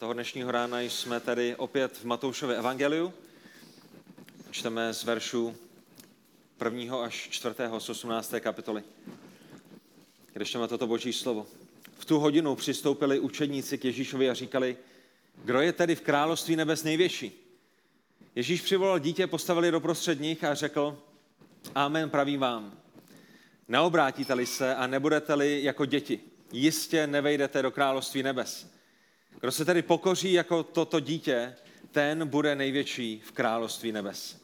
toho dnešního rána jsme tady opět v Matoušově evangeliu. Čteme z veršu 1. až 4. z 18. kapitoly, kde čteme toto boží slovo. V tu hodinu přistoupili učedníci k Ježíšovi a říkali, kdo je tedy v království nebes největší? Ježíš přivolal dítě, postavili do prostřed nich a řekl, Amen pravím vám. Neobrátíte-li se a nebudete-li jako děti, jistě nevejdete do království nebes. Kdo se tedy pokoří jako toto dítě, ten bude největší v království nebes.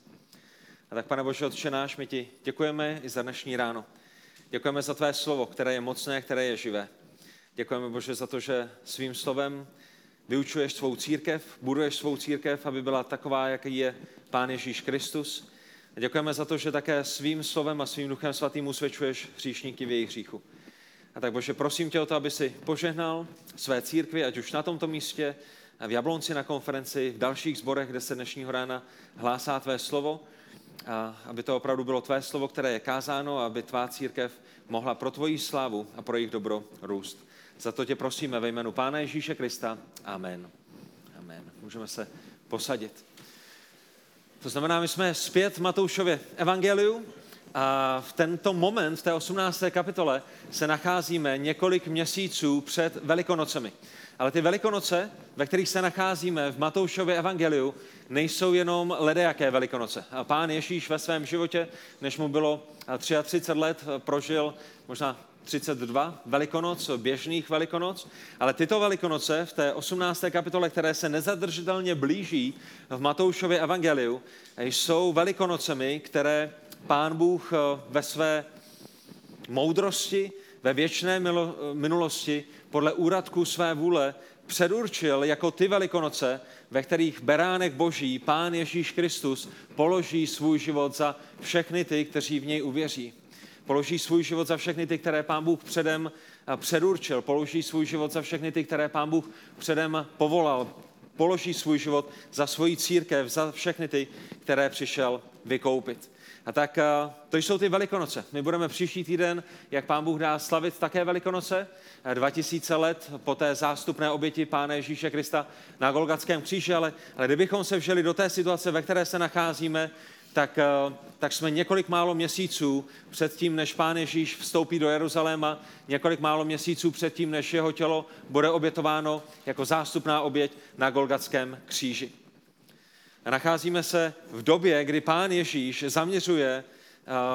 A tak, pane Bože, Otče náš, my ti děkujeme i za dnešní ráno. Děkujeme za tvé slovo, které je mocné, které je živé. Děkujeme, Bože, za to, že svým slovem vyučuješ svou církev, buduješ svou církev, aby byla taková, jaký je Pán Ježíš Kristus. A děkujeme za to, že také svým slovem a svým duchem svatým usvědčuješ hříšníky v jejich hříchu. A tak Bože, prosím tě o to, aby si požehnal své církvi, ať už na tomto místě, v Jablonci na konferenci, v dalších zborech, kde se dnešního rána hlásá tvé slovo, a aby to opravdu bylo tvé slovo, které je kázáno, aby tvá církev mohla pro tvoji slávu a pro jejich dobro růst. Za to tě prosíme ve jménu Pána Ježíše Krista. Amen. Amen. Můžeme se posadit. To znamená, my jsme zpět Matoušově evangeliu v tento moment, v té 18. kapitole, se nacházíme několik měsíců před Velikonocemi. Ale ty Velikonoce, ve kterých se nacházíme v Matoušově evangeliu, nejsou jenom ledejaké Velikonoce. A pán Ježíš ve svém životě, než mu bylo 33 let, prožil možná 32 velikonoc, běžných velikonoc, ale tyto velikonoce v té 18. kapitole, které se nezadržitelně blíží v Matoušově evangeliu, jsou velikonocemi, které pán Bůh eh, ve své moudrosti, ve věčné minulosti, podle úradku své vůle, předurčil jako ty velikonoce, ve kterých beránek boží, pán Ježíš Kristus, položí svůj život za všechny ty, kteří v něj uvěří. Položí svůj život za všechny ty, které pán Bůh předem eh, předurčil. Položí svůj život za všechny ty, které pán Bůh předem povolal. Položí svůj život za svoji církev, za všechny ty, které přišel vykoupit. A tak eh, to jsou ty Velikonoce. My budeme příští týden, jak pán Bůh dá slavit také Velikonoce, 2000 eh, let po té zástupné oběti Pána Ježíše Krista na Golgatském kříži, ale, ale kdybychom se vžili do té situace, ve které se nacházíme, tak, eh, tak jsme několik málo měsíců před tím, než Pán Ježíš vstoupí do Jeruzaléma, několik málo měsíců před tím, než jeho tělo bude obětováno jako zástupná oběť na Golgatském kříži. Nacházíme se v době, kdy Pán Ježíš zaměřuje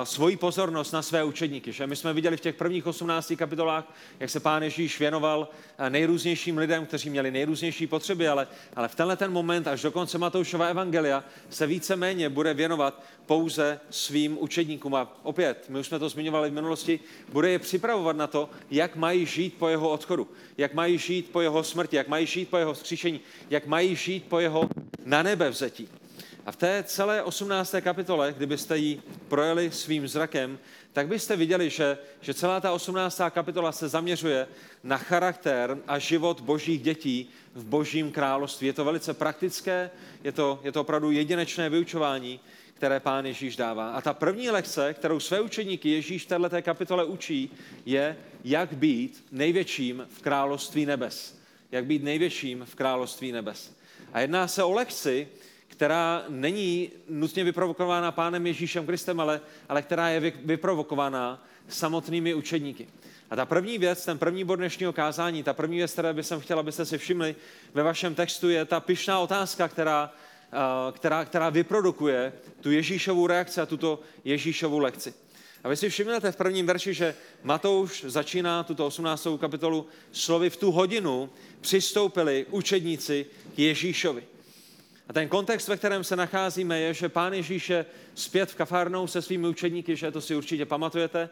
svoji pozornost na své učedníky. Že? My jsme viděli v těch prvních 18 kapitolách, jak se Pán Ježíš věnoval nejrůznějším lidem, kteří měli nejrůznější potřeby, ale, ale v tenhle ten moment, až do konce Matoušova evangelia, se více-méně bude věnovat pouze svým učedníkům. A opět, my už jsme to zmiňovali v minulosti, bude je připravovat na to, jak mají žít po jeho odchodu, jak mají žít po jeho smrti, jak mají žít po jeho vzkříšení, jak mají žít po jeho na nebe vzetí. A v té celé 18. kapitole, kdybyste ji projeli svým zrakem, tak byste viděli, že, že celá ta 18. kapitola se zaměřuje na charakter a život božích dětí v božím království. Je to velice praktické, je to, je to opravdu jedinečné vyučování, které pán Ježíš dává. A ta první lekce, kterou své učeníky Ježíš v této kapitole učí, je, jak být největším v království nebes. Jak být největším v království nebes. A jedná se o lekci, která není nutně vyprovokována pánem Ježíšem Kristem, ale, ale která je vyprovokována samotnými učedníky. A ta první věc, ten první bod dnešního kázání, ta první věc, které bych chtěl, abyste si všimli ve vašem textu, je ta pyšná otázka, která, která, která vyprodukuje tu Ježíšovou reakci a tuto Ježíšovu lekci. A vy si všimnete v prvním verši, že Matouš začíná tuto 18. kapitolu slovy v tu hodinu přistoupili učedníci k Ježíšovi. A ten kontext, ve kterém se nacházíme, je, že pán Ježíš je zpět v kafárnou se svými učedníky, že to si určitě pamatujete.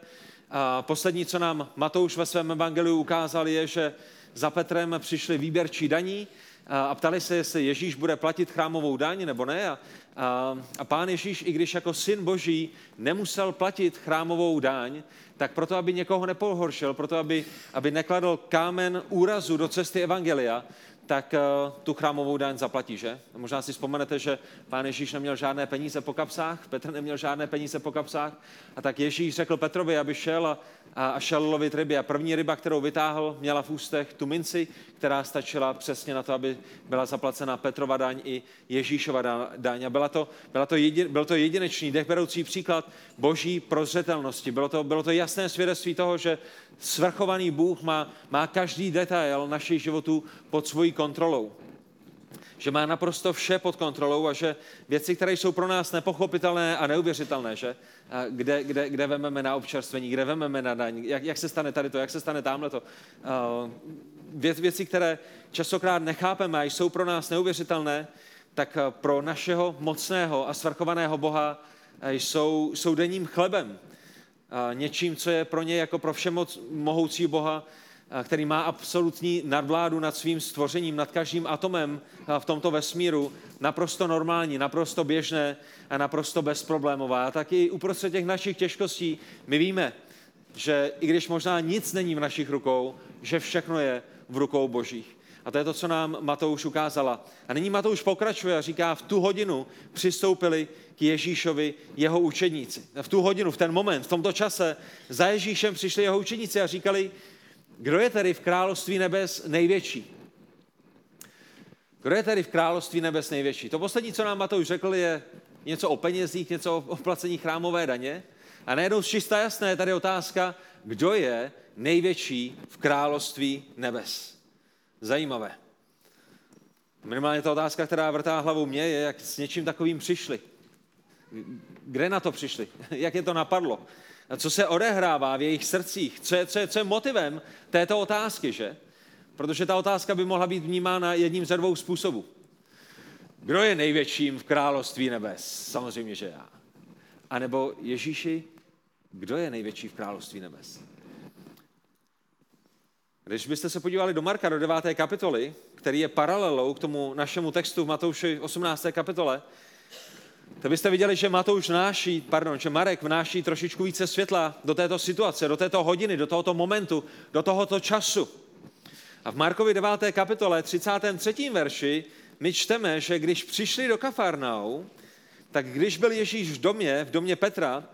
A poslední, co nám Matouš ve svém evangeliu ukázal, je, že za Petrem přišli výběrčí daní a ptali se, jestli Ježíš bude platit chrámovou daň nebo ne. A, a, a pán Ježíš, i když jako syn boží nemusel platit chrámovou daň, tak proto, aby někoho nepohoršil, proto, aby, aby nekladl kámen úrazu do cesty Evangelia, tak uh, tu chrámovou daň zaplatí, že? Možná si vzpomenete, že pán Ježíš neměl žádné peníze po kapsách, Petr neměl žádné peníze po kapsách a tak Ježíš řekl Petrovi, aby šel a a šel lovit ryby. A první ryba, kterou vytáhl, měla v ústech tu minci, která stačila přesně na to, aby byla zaplacena Petrova daň i Ježíšova daň. A byla to, byla to jedin, byl to jedinečný, dechberoucí příklad boží prozřetelnosti. Bylo to, bylo to jasné svědectví toho, že svrchovaný Bůh má, má každý detail našich životů pod svojí kontrolou že má naprosto vše pod kontrolou a že věci, které jsou pro nás nepochopitelné a neuvěřitelné, že? A kde, kde, kde vememe na občerstvení, kde vememe na daň, jak, jak se stane tady to, jak se stane tamhle to. Vě, věci, které časokrát nechápeme a jsou pro nás neuvěřitelné, tak pro našeho mocného a svrchovaného Boha jsou, jsou denním chlebem. Něčím, co je pro ně jako pro všemoc mohoucí Boha který má absolutní nadvládu nad svým stvořením, nad každým atomem v tomto vesmíru, naprosto normální, naprosto běžné a naprosto bezproblémová. A taky uprostřed těch našich těžkostí my víme, že i když možná nic není v našich rukou, že všechno je v rukou božích. A to je to, co nám Matouš ukázala. A nyní Matouš pokračuje a říká, v tu hodinu přistoupili k Ježíšovi jeho učedníci. V tu hodinu, v ten moment, v tomto čase za Ježíšem přišli jeho učedníci a říkali, kdo je tedy v království nebes největší? Kdo je tedy v království nebes největší? To poslední, co nám Matouš řekl, je něco o penězích, něco o placení chrámové daně. A najednou čistá jasné je tady otázka, kdo je největší v království nebes. Zajímavé. Minimálně ta otázka, která vrtá hlavou mě, je, jak s něčím takovým přišli. Kde na to přišli? Jak je to napadlo? Co se odehrává v jejich srdcích, co je, co je, co je motivem této otázky, že? Protože ta otázka by mohla být vnímána jedním ze dvou způsobů. Kdo je největším v království nebes? Samozřejmě, že já. A nebo Ježíši, kdo je největší v království nebes? Když byste se podívali do Marka, do 9. kapitoly, který je paralelou k tomu našemu textu v Matouši 18. kapitole, to byste viděli, že Matouš vnáší, pardon, že Marek vnáší trošičku více světla do této situace, do této hodiny, do tohoto momentu, do tohoto času. A v Markovi 9. kapitole 33. verši my čteme, že když přišli do Kafarnau, tak když byl Ježíš v domě, v domě Petra,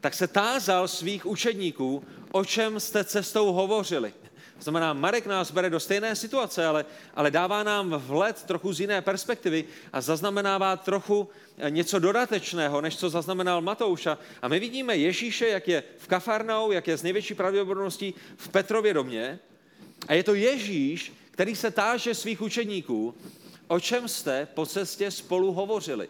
tak se tázal svých učedníků, o čem jste cestou hovořili. To znamená, Marek nás bere do stejné situace, ale, ale dává nám vhled trochu z jiné perspektivy a zaznamenává trochu eh, něco dodatečného, než co zaznamenal Matouša. A my vidíme Ježíše, jak je v Kafarnou, jak je z největší pravděpodobností v Petrově domě. A je to Ježíš, který se táže svých učedníků, o čem jste po cestě spolu hovořili.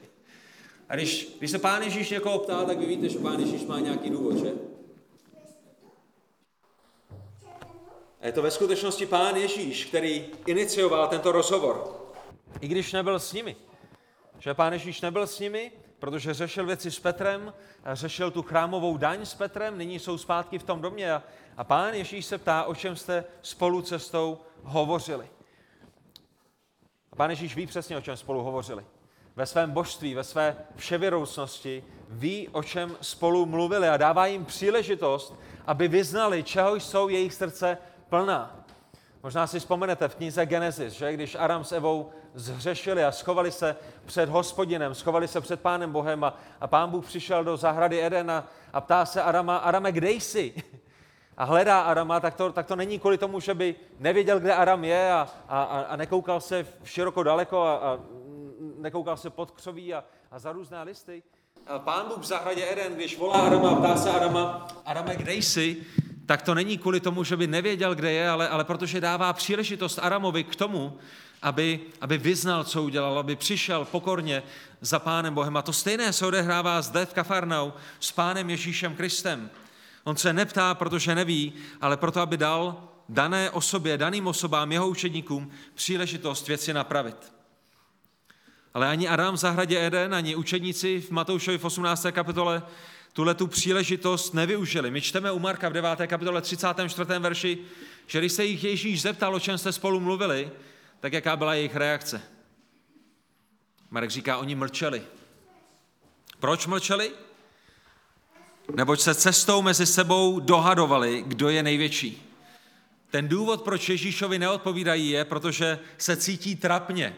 A když, když se pán Ježíš někoho ptá, tak vy víte, že pán Ježíš má nějaký důvod, že? A je to ve skutečnosti pán Ježíš, který inicioval tento rozhovor. I když nebyl s nimi. Že pán Ježíš nebyl s nimi, protože řešil věci s Petrem, a řešil tu chrámovou daň s Petrem, nyní jsou zpátky v tom domě a, a pán Ježíš se ptá, o čem jste spolu cestou hovořili. A pán Ježíš ví přesně, o čem spolu hovořili. Ve svém božství, ve své vševěroucnosti ví, o čem spolu mluvili a dává jim příležitost, aby vyznali, čeho jsou jejich srdce plná. Možná si vzpomenete v knize Genesis, že když Aram s Evou zhřešili a schovali se před hospodinem, schovali se před pánem Bohem a, a pán Bůh přišel do zahrady Edena a ptá se Arama, Arame, kde jsi? A hledá Arama, tak to, tak to není kvůli tomu, že by nevěděl, kde Aram je a, a, a nekoukal se široko daleko a, a nekoukal se pod křoví a, a za různé listy. Pán Bůh v zahradě Eden, když volá Arama a ptá se Arama, Arame, kde jsi? Tak to není kvůli tomu, že by nevěděl, kde je, ale, ale protože dává příležitost Aramovi k tomu, aby, aby vyznal, co udělal, aby přišel pokorně za Pánem Bohem. A to stejné se odehrává zde v Kafarnau s Pánem Ježíšem Kristem. On se neptá, protože neví, ale proto, aby dal dané osobě, daným osobám, jeho učedníkům příležitost věci napravit. Ale ani Adam v zahradě Eden, ani učedníci v Matoušovi v 18. kapitole tuhle tu příležitost nevyužili. My čteme u Marka v 9. kapitole 34. verši, že když se jich Ježíš zeptal, o čem jste spolu mluvili, tak jaká byla jejich reakce? Marek říká, oni mlčeli. Proč mlčeli? Neboť se cestou mezi sebou dohadovali, kdo je největší. Ten důvod, proč Ježíšovi neodpovídají, je, protože se cítí trapně.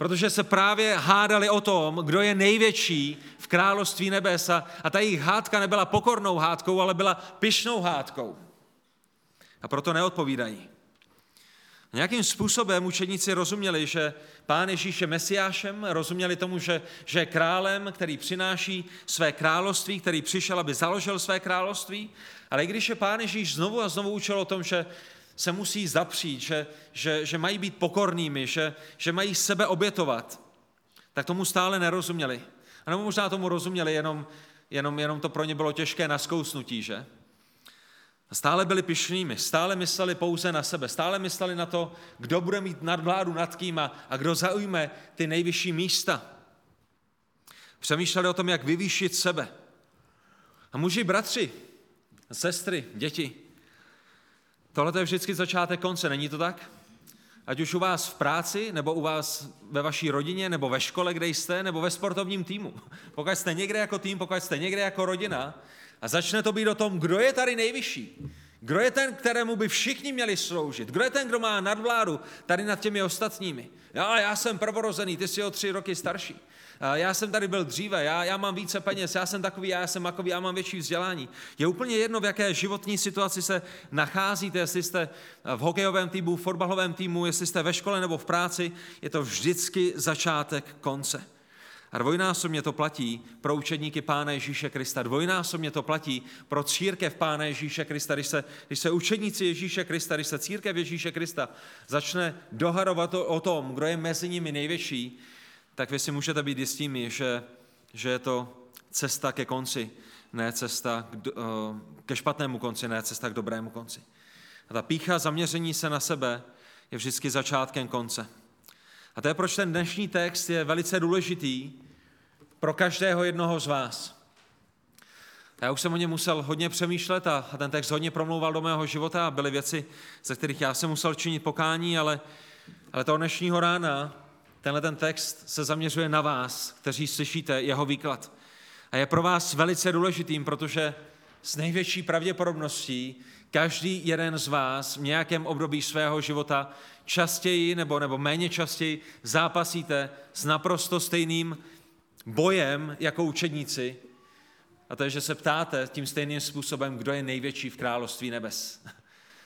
Protože se právě hádali o tom, kdo je největší v království nebesa. A ta jejich hádka nebyla pokornou hádkou, ale byla pyšnou hádkou. A proto neodpovídají. Nějakým způsobem učeníci rozuměli, že pán Ježíš je mesiášem, rozuměli tomu, že, že je králem, který přináší své království, který přišel, aby založil své království. Ale i když je pán Ježíš znovu a znovu učil o tom, že se musí zapřít, že, že, že mají být pokornými, že, že mají sebe obětovat, tak tomu stále nerozuměli. A nebo možná tomu rozuměli, jenom, jenom, jenom to pro ně bylo těžké na zkousnutí, že? Stále byli pišnými, stále mysleli pouze na sebe, stále mysleli na to, kdo bude mít nadvládu nad kým a, a kdo zaujme ty nejvyšší místa. Přemýšleli o tom, jak vyvýšit sebe. A muži, bratři, sestry, děti, tohle je vždycky začátek konce, není to tak? Ať už u vás v práci, nebo u vás ve vaší rodině, nebo ve škole, kde jste, nebo ve sportovním týmu. Pokud jste někde jako tým, pokud jste někde jako rodina, a začne to být o tom, kdo je tady nejvyšší. Kdo je ten, kterému by všichni měli sloužit? Kdo je ten, kdo má nadvládu tady nad těmi ostatními? Já, já jsem prvorozený, ty jsi o tři roky starší. Já jsem tady byl dříve, já, já mám více peněz, já jsem takový, já jsem takový, já mám větší vzdělání. Je úplně jedno, v jaké životní situaci se nacházíte, jestli jste v hokejovém týmu, v fotbalovém týmu, jestli jste ve škole nebo v práci, je to vždycky začátek konce. A dvojnásobně to platí pro učedníky Pána Ježíše Krista. Dvojnásobně to platí pro církev Pána Ježíše Krista. Když se, když se učedníci Ježíše Krista, když se církev Ježíše Krista začne dohadovat o tom, kdo je mezi nimi největší, tak vy si můžete být jistými, že, že je to cesta ke konci, ne cesta k, eh, ke špatnému konci, ne cesta k dobrému konci. A ta pícha zaměření se na sebe je vždycky začátkem konce. A to je proč ten dnešní text je velice důležitý pro každého jednoho z vás. Já už jsem o něm musel hodně přemýšlet a ten text hodně promlouval do mého života a byly věci, ze kterých já jsem musel činit pokání, ale, ale toho dnešního rána tenhle ten text se zaměřuje na vás, kteří slyšíte jeho výklad. A je pro vás velice důležitým, protože s největší pravděpodobností každý jeden z vás v nějakém období svého života častěji nebo, nebo méně častěji zápasíte s naprosto stejným bojem jako učedníci, a to je, že se ptáte tím stejným způsobem, kdo je největší v království nebes.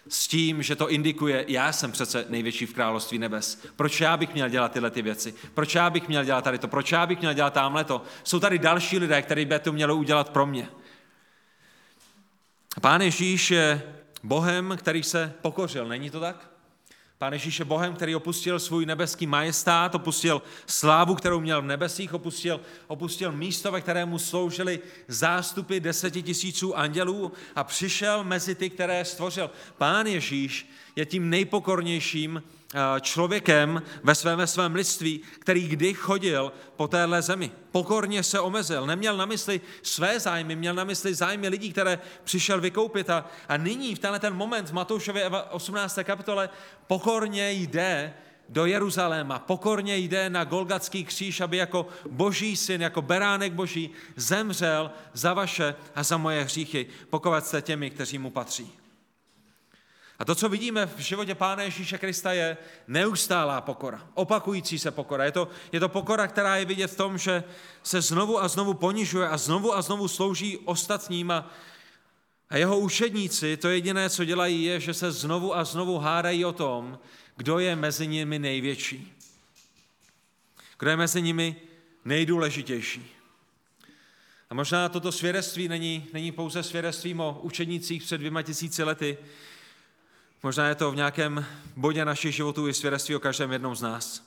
S tím, že to indikuje, já jsem přece největší v království nebes. Proč já bych měl dělat tyhle ty věci? Proč já bych měl dělat tady to? Proč já bych měl dělat tamhle to? Jsou tady další lidé, kteří by to měli udělat pro mě. Pán Ježíš je Bohem, který se pokořil, není to tak? Pán Ježíš je Bohem, který opustil svůj nebeský majestát, opustil slávu, kterou měl v nebesích, opustil, opustil místo, ve kterému sloužili zástupy deseti tisíců andělů a přišel mezi ty, které stvořil. Pán Ježíš je tím nejpokornějším člověkem ve svém, ve svém lidství, který kdy chodil po téhle zemi. Pokorně se omezil, neměl na mysli své zájmy, měl na mysli zájmy lidí, které přišel vykoupit a, a nyní v tenhle ten moment v Matoušově 18. kapitole pokorně jde do Jeruzaléma, pokorně jde na Golgatský kříž, aby jako boží syn, jako beránek boží zemřel za vaše a za moje hříchy, pokud jste těmi, kteří mu patří. A to, co vidíme v životě Pána Ježíše Krista, je neustálá pokora, opakující se pokora. Je to, je to pokora, která je vidět v tom, že se znovu a znovu ponižuje a znovu a znovu slouží ostatním a, a jeho učedníci, to jediné, co dělají, je, že se znovu a znovu hádají o tom, kdo je mezi nimi největší. Kdo je mezi nimi nejdůležitější. A možná toto svědectví není, není pouze svědectvím o učednících před dvěma tisíci lety, Možná je to v nějakém bodě našich životů i svědectví o každém jednom z nás.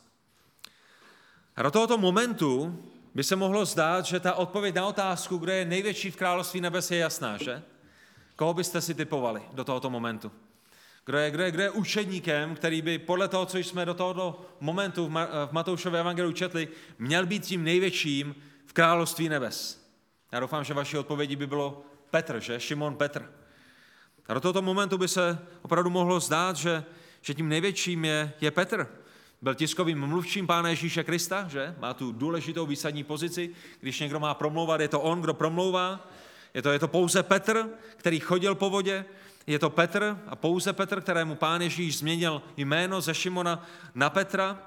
A do tohoto momentu by se mohlo zdát, že ta odpověď na otázku, kdo je největší v království nebes, je jasná, že? Koho byste si typovali do tohoto momentu? Kdo je, kdo, je, kdo je učedníkem, který by podle toho, co jsme do tohoto momentu v Matoušově evangeliu četli, měl být tím největším v království nebes? Já doufám, že vaší odpovědi by bylo Petr, že? Šimon Petr. A do tohoto momentu by se opravdu mohlo zdát, že, že tím největším je, je Petr. Byl tiskovým mluvčím Pána Ježíše Krista, že? Má tu důležitou výsadní pozici. Když někdo má promlouvat, je to on, kdo promlouvá. Je to, je to pouze Petr, který chodil po vodě. Je to Petr a pouze Petr, kterému Pán Ježíš změnil jméno ze Šimona na Petra.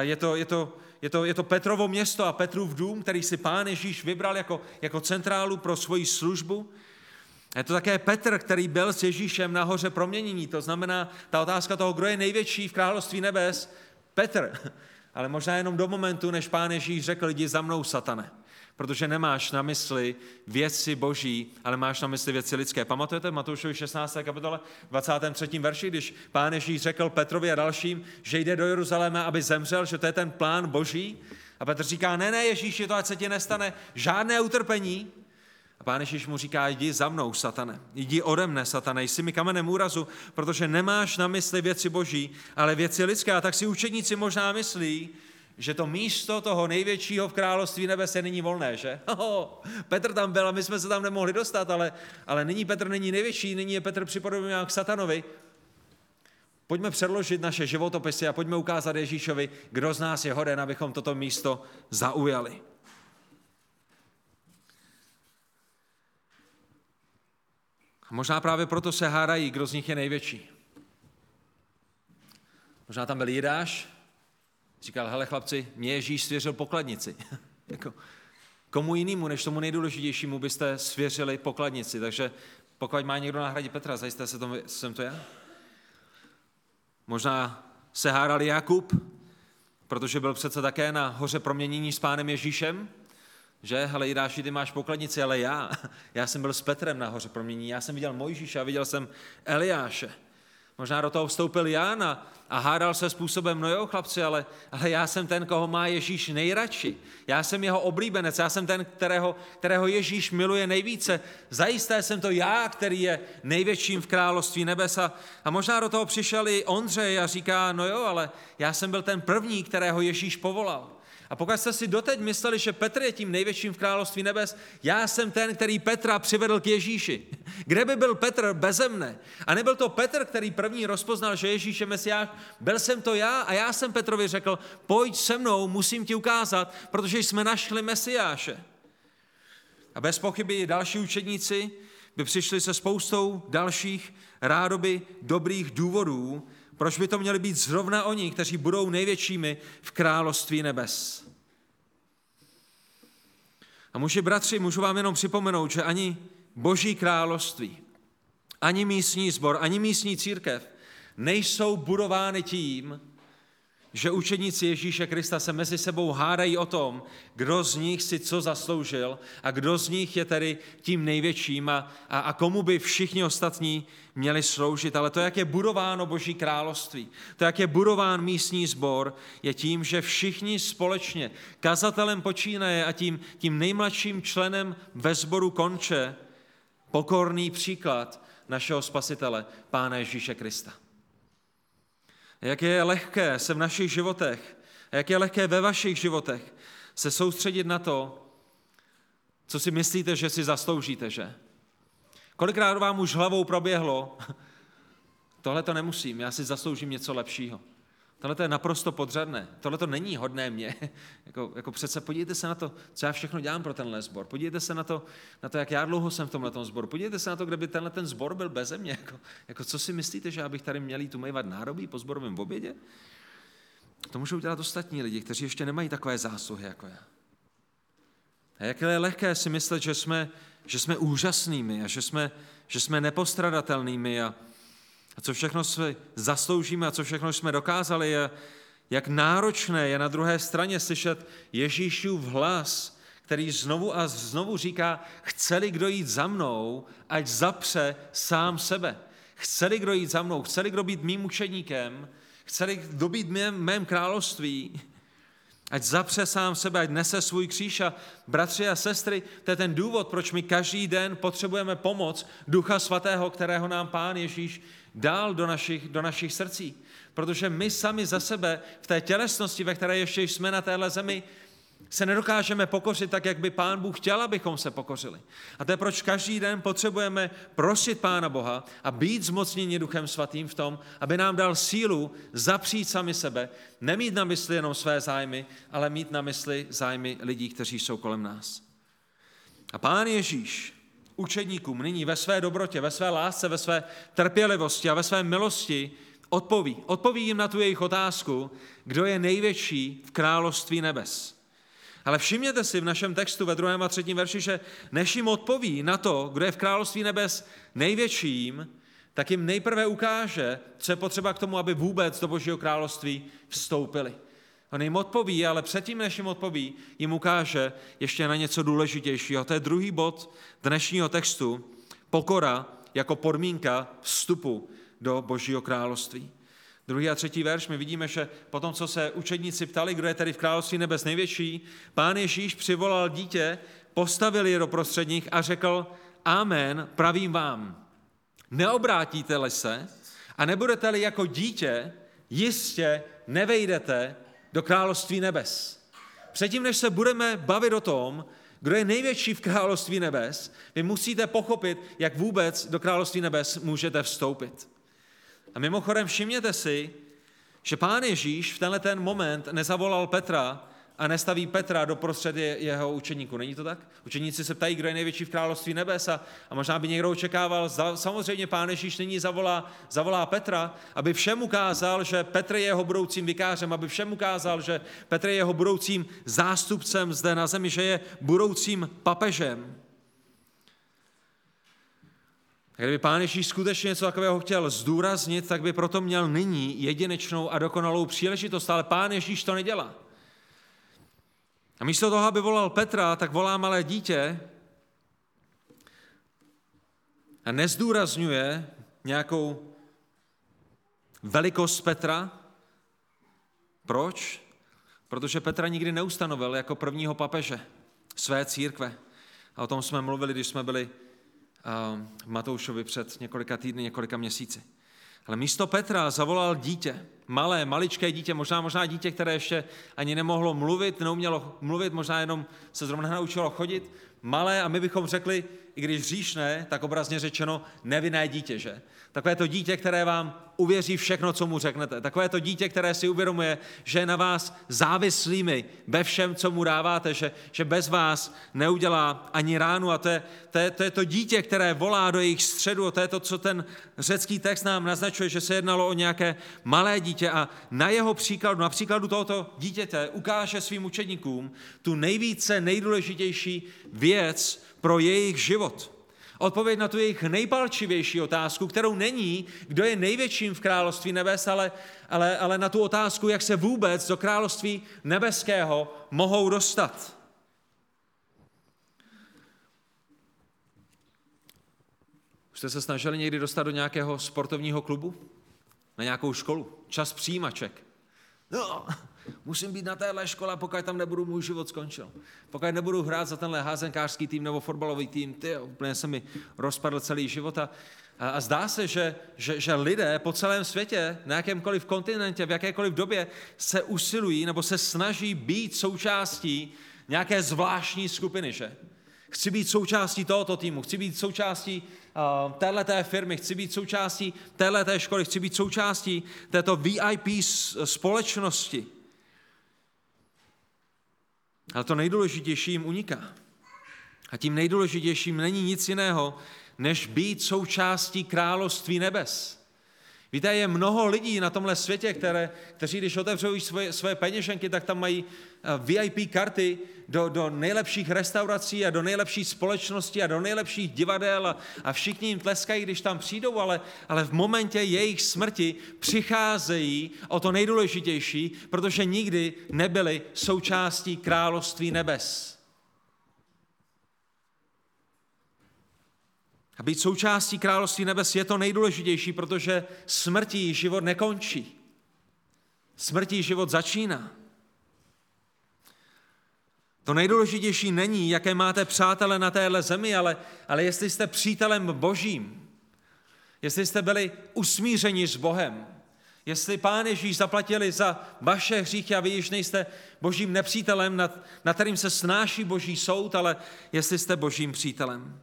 Je to, je to, je to, je to Petrovo město a Petrův dům, který si pán Ježíš vybral jako, jako centrálu pro svoji službu. Je to také Petr, který byl s Ježíšem nahoře proměnění. To znamená, ta otázka toho, kdo je největší v království nebes, Petr. Ale možná jenom do momentu, než pán Ježíš řekl, jdi za mnou, satane. Protože nemáš na mysli věci boží, ale máš na mysli věci lidské. Pamatujete v Matoušovi 16. kapitole 23. verši, když pán Ježíš řekl Petrovi a dalším, že jde do Jeruzaléma, aby zemřel, že to je ten plán boží. A Petr říká, ne, ne, Ježíši, to ať se ti nestane, žádné utrpení, a pán Ježíš mu říká, jdi za mnou, satane, jdi ode mne, satane, jsi mi kamenem úrazu, protože nemáš na mysli věci boží, ale věci lidské. A tak si učedníci možná myslí, že to místo toho největšího v království nebes je nyní volné, že? Oh, Petr tam byl a my jsme se tam nemohli dostat, ale, ale nyní Petr není největší, nyní je Petr připodobený k satanovi. Pojďme předložit naše životopisy a pojďme ukázat Ježíšovi, kdo z nás je hoden, abychom toto místo zaujali. A možná právě proto se hádají, kdo z nich je největší. Možná tam byl Jidáš, říkal, hele chlapci, mě Ježíš svěřil pokladnici. jako, komu jinému, než tomu nejdůležitějšímu byste svěřili pokladnici. Takže pokud má někdo na hradě Petra, zajisté se to, jsem to já. Možná se hádal Jakub, protože byl přece také na hoře proměnění s pánem Ježíšem, že, hele, Jidáši, ty máš pokladnici, ale já, já jsem byl s Petrem nahoře promění, já jsem viděl Mojžíše a viděl jsem Eliáše. Možná do toho vstoupil Ján a, a hádal se způsobem, no jo, chlapci, ale, ale já jsem ten, koho má Ježíš nejradši. Já jsem jeho oblíbenec, já jsem ten, kterého, kterého Ježíš miluje nejvíce. Zajisté jsem to já, který je největším v království nebesa. A možná do toho přišel i Ondřej a říká, no jo, ale já jsem byl ten první, kterého Ježíš povolal. A pokud jste si doteď mysleli, že Petr je tím největším v království nebes, já jsem ten, který Petra přivedl k Ježíši. Kde by byl Petr beze mne? A nebyl to Petr, který první rozpoznal, že Ježíš je Mesiáš, byl jsem to já a já jsem Petrovi řekl, pojď se mnou, musím ti ukázat, protože jsme našli Mesiáše. A bez pochyby další učedníci by přišli se spoustou dalších rádoby dobrých důvodů, proč by to měli být zrovna oni, kteří budou největšími v království nebes? A muži bratři, můžu vám jenom připomenout, že ani boží království, ani místní sbor, ani místní církev nejsou budovány tím, že učeníci Ježíše Krista se mezi sebou hádají o tom, kdo z nich si co zasloužil a kdo z nich je tedy tím největším a, a, a komu by všichni ostatní měli sloužit. Ale to, jak je budováno Boží království, to, jak je budován místní sbor, je tím, že všichni společně, kazatelem počínaje a tím, tím nejmladším členem ve sboru konče, pokorný příklad našeho spasitele, Pána Ježíše Krista. Jak je lehké se v našich životech, jak je lehké ve vašich životech se soustředit na to, co si myslíte, že si zasloužíte, že? Kolikrát vám už hlavou proběhlo, tohle to nemusím, já si zasloužím něco lepšího. Tohle to je naprosto podřadné. Tohle to není hodné mě. jako, jako přece podívejte se na to, co já všechno dělám pro tenhle sbor. Podívejte se na to, na to, jak já dlouho jsem v tomhle sboru. Podívejte se na to, kde by tenhle ten sbor byl bez mě. Jako, jako, co si myslíte, že já bych tady měl jít umývat nárobí po sborovém obědě? To můžou dělat ostatní lidi, kteří ještě nemají takové zásluhy jako já. A jak je lehké si myslet, že jsme, že jsme úžasnými a že jsme, že jsme nepostradatelnými a, a co všechno jsme zasloužíme a co všechno jsme dokázali, je, jak náročné je na druhé straně slyšet Ježíšův hlas, který znovu a znovu říká, chce-li kdo jít za mnou, ať zapře sám sebe. Chce-li kdo jít za mnou, chce-li kdo být mým učeníkem, chce-li kdo být mém, mém království, ať zapře sám sebe, ať nese svůj kříž a bratři a sestry, to je ten důvod, proč my každý den potřebujeme pomoc Ducha Svatého, kterého nám Pán Ježíš dál do našich, do našich srdcí. Protože my sami za sebe v té tělesnosti, ve které ještě jsme na téhle zemi, se nedokážeme pokořit tak, jak by Pán Bůh chtěl, abychom se pokořili. A to je proč každý den potřebujeme prosit Pána Boha a být zmocněni Duchem Svatým v tom, aby nám dal sílu zapřít sami sebe, nemít na mysli jenom své zájmy, ale mít na mysli zájmy lidí, kteří jsou kolem nás. A Pán Ježíš učedníkům nyní ve své dobrotě, ve své lásce, ve své trpělivosti a ve své milosti odpoví. Odpoví jim na tu jejich otázku, kdo je největší v království nebes. Ale všimněte si v našem textu ve druhém a třetím verši, že než jim odpoví na to, kdo je v království nebes největším, tak jim nejprve ukáže, co je potřeba k tomu, aby vůbec do Božího království vstoupili. On jim odpoví, ale předtím, než jim odpoví, jim ukáže ještě na něco důležitějšího. To je druhý bod dnešního textu. Pokora jako podmínka vstupu do Božího království. Druhý a třetí verš, my vidíme, že potom, co se učedníci ptali, kdo je tedy v království nebes největší, pán Ježíš přivolal dítě, postavil je do prostředních a řekl, Amen, pravím vám. Neobrátíte-li se a nebudete-li jako dítě, jistě nevejdete do království nebes. Předtím, než se budeme bavit o tom, kdo je největší v království nebes, vy musíte pochopit, jak vůbec do království nebes můžete vstoupit. A mimochodem všimněte si, že pán Ježíš v tenhle ten moment nezavolal Petra a nestaví Petra do prostřed jeho učeníku. Není to tak? Učeníci se ptají, kdo je největší v království nebes a, a možná by někdo očekával, samozřejmě pán Ježíš nyní zavolá, zavolá Petra, aby všem ukázal, že Petr je jeho budoucím vikářem, aby všem ukázal, že Petr je jeho budoucím zástupcem zde na zemi, že je budoucím papežem. A kdyby pán Ježíš skutečně něco takového chtěl zdůraznit, tak by proto měl nyní jedinečnou a dokonalou příležitost, ale pán Ježíš to nedělá. A místo toho, aby volal Petra, tak volá malé dítě a nezdůrazňuje nějakou velikost Petra. Proč? Protože Petra nikdy neustanovil jako prvního papeže své církve. A o tom jsme mluvili, když jsme byli v Matoušovi před několika týdny, několika měsíci. Ale místo Petra zavolal dítě, malé, maličké dítě, možná, možná dítě, které ještě ani nemohlo mluvit, neumělo mluvit, možná jenom se zrovna naučilo chodit, malé a my bychom řekli, i když říšné, tak obrazně řečeno nevinné dítě, že? Takové to dítě, které vám uvěří všechno, co mu řeknete. Takové to dítě, které si uvědomuje, že je na vás závislými ve všem, co mu dáváte, že, že bez vás neudělá ani ránu. A to je, to, je, to je to dítě, které volá do jejich středu. A to je to, co ten řecký text nám naznačuje, že se jednalo o nějaké malé dítě. A na jeho příkladu, na příkladu tohoto dítěte, ukáže svým učedníkům tu nejvíce nejdůležitější věc pro jejich život odpověď na tu jejich nejpalčivější otázku, kterou není, kdo je největším v království nebes, ale, ale, ale na tu otázku, jak se vůbec do království nebeského mohou dostat. Už jste se snažili někdy dostat do nějakého sportovního klubu? Na nějakou školu? Čas přijímaček. No, musím být na téhle škole, pokud tam nebudu, můj život skončil. Pokud nebudu hrát za tenhle házenkářský tým nebo fotbalový tým, ty, úplně se mi rozpadl celý život. A, a zdá se, že, že, že lidé po celém světě, na jakémkoliv kontinentě, v jakékoliv době se usilují nebo se snaží být součástí nějaké zvláštní skupiny, že? Chci být součástí tohoto týmu, chci být součástí téhleté firmy, chci být součástí téhleté školy, chci být součástí této VIP společnosti. Ale to nejdůležitější jim uniká. A tím nejdůležitějším není nic jiného, než být součástí království nebes. Víte, je mnoho lidí na tomhle světě, které, kteří, když otevřou svoje, svoje peněženky, tak tam mají eh, VIP karty do, do nejlepších restaurací a do nejlepší společnosti a do nejlepších divadel a, a všichni jim tleskají, když tam přijdou, ale, ale v momentě jejich smrti přicházejí o to nejdůležitější, protože nikdy nebyli součástí království nebes. A být součástí království nebes je to nejdůležitější, protože smrtí život nekončí. Smrtí život začíná. To nejdůležitější není, jaké máte přátele na téhle zemi, ale, ale jestli jste přítelem božím, jestli jste byli usmířeni s Bohem, jestli Pán Ježíš zaplatili za vaše hříchy a vy již nejste božím nepřítelem, nad, nad kterým se snáší boží soud, ale jestli jste božím přítelem.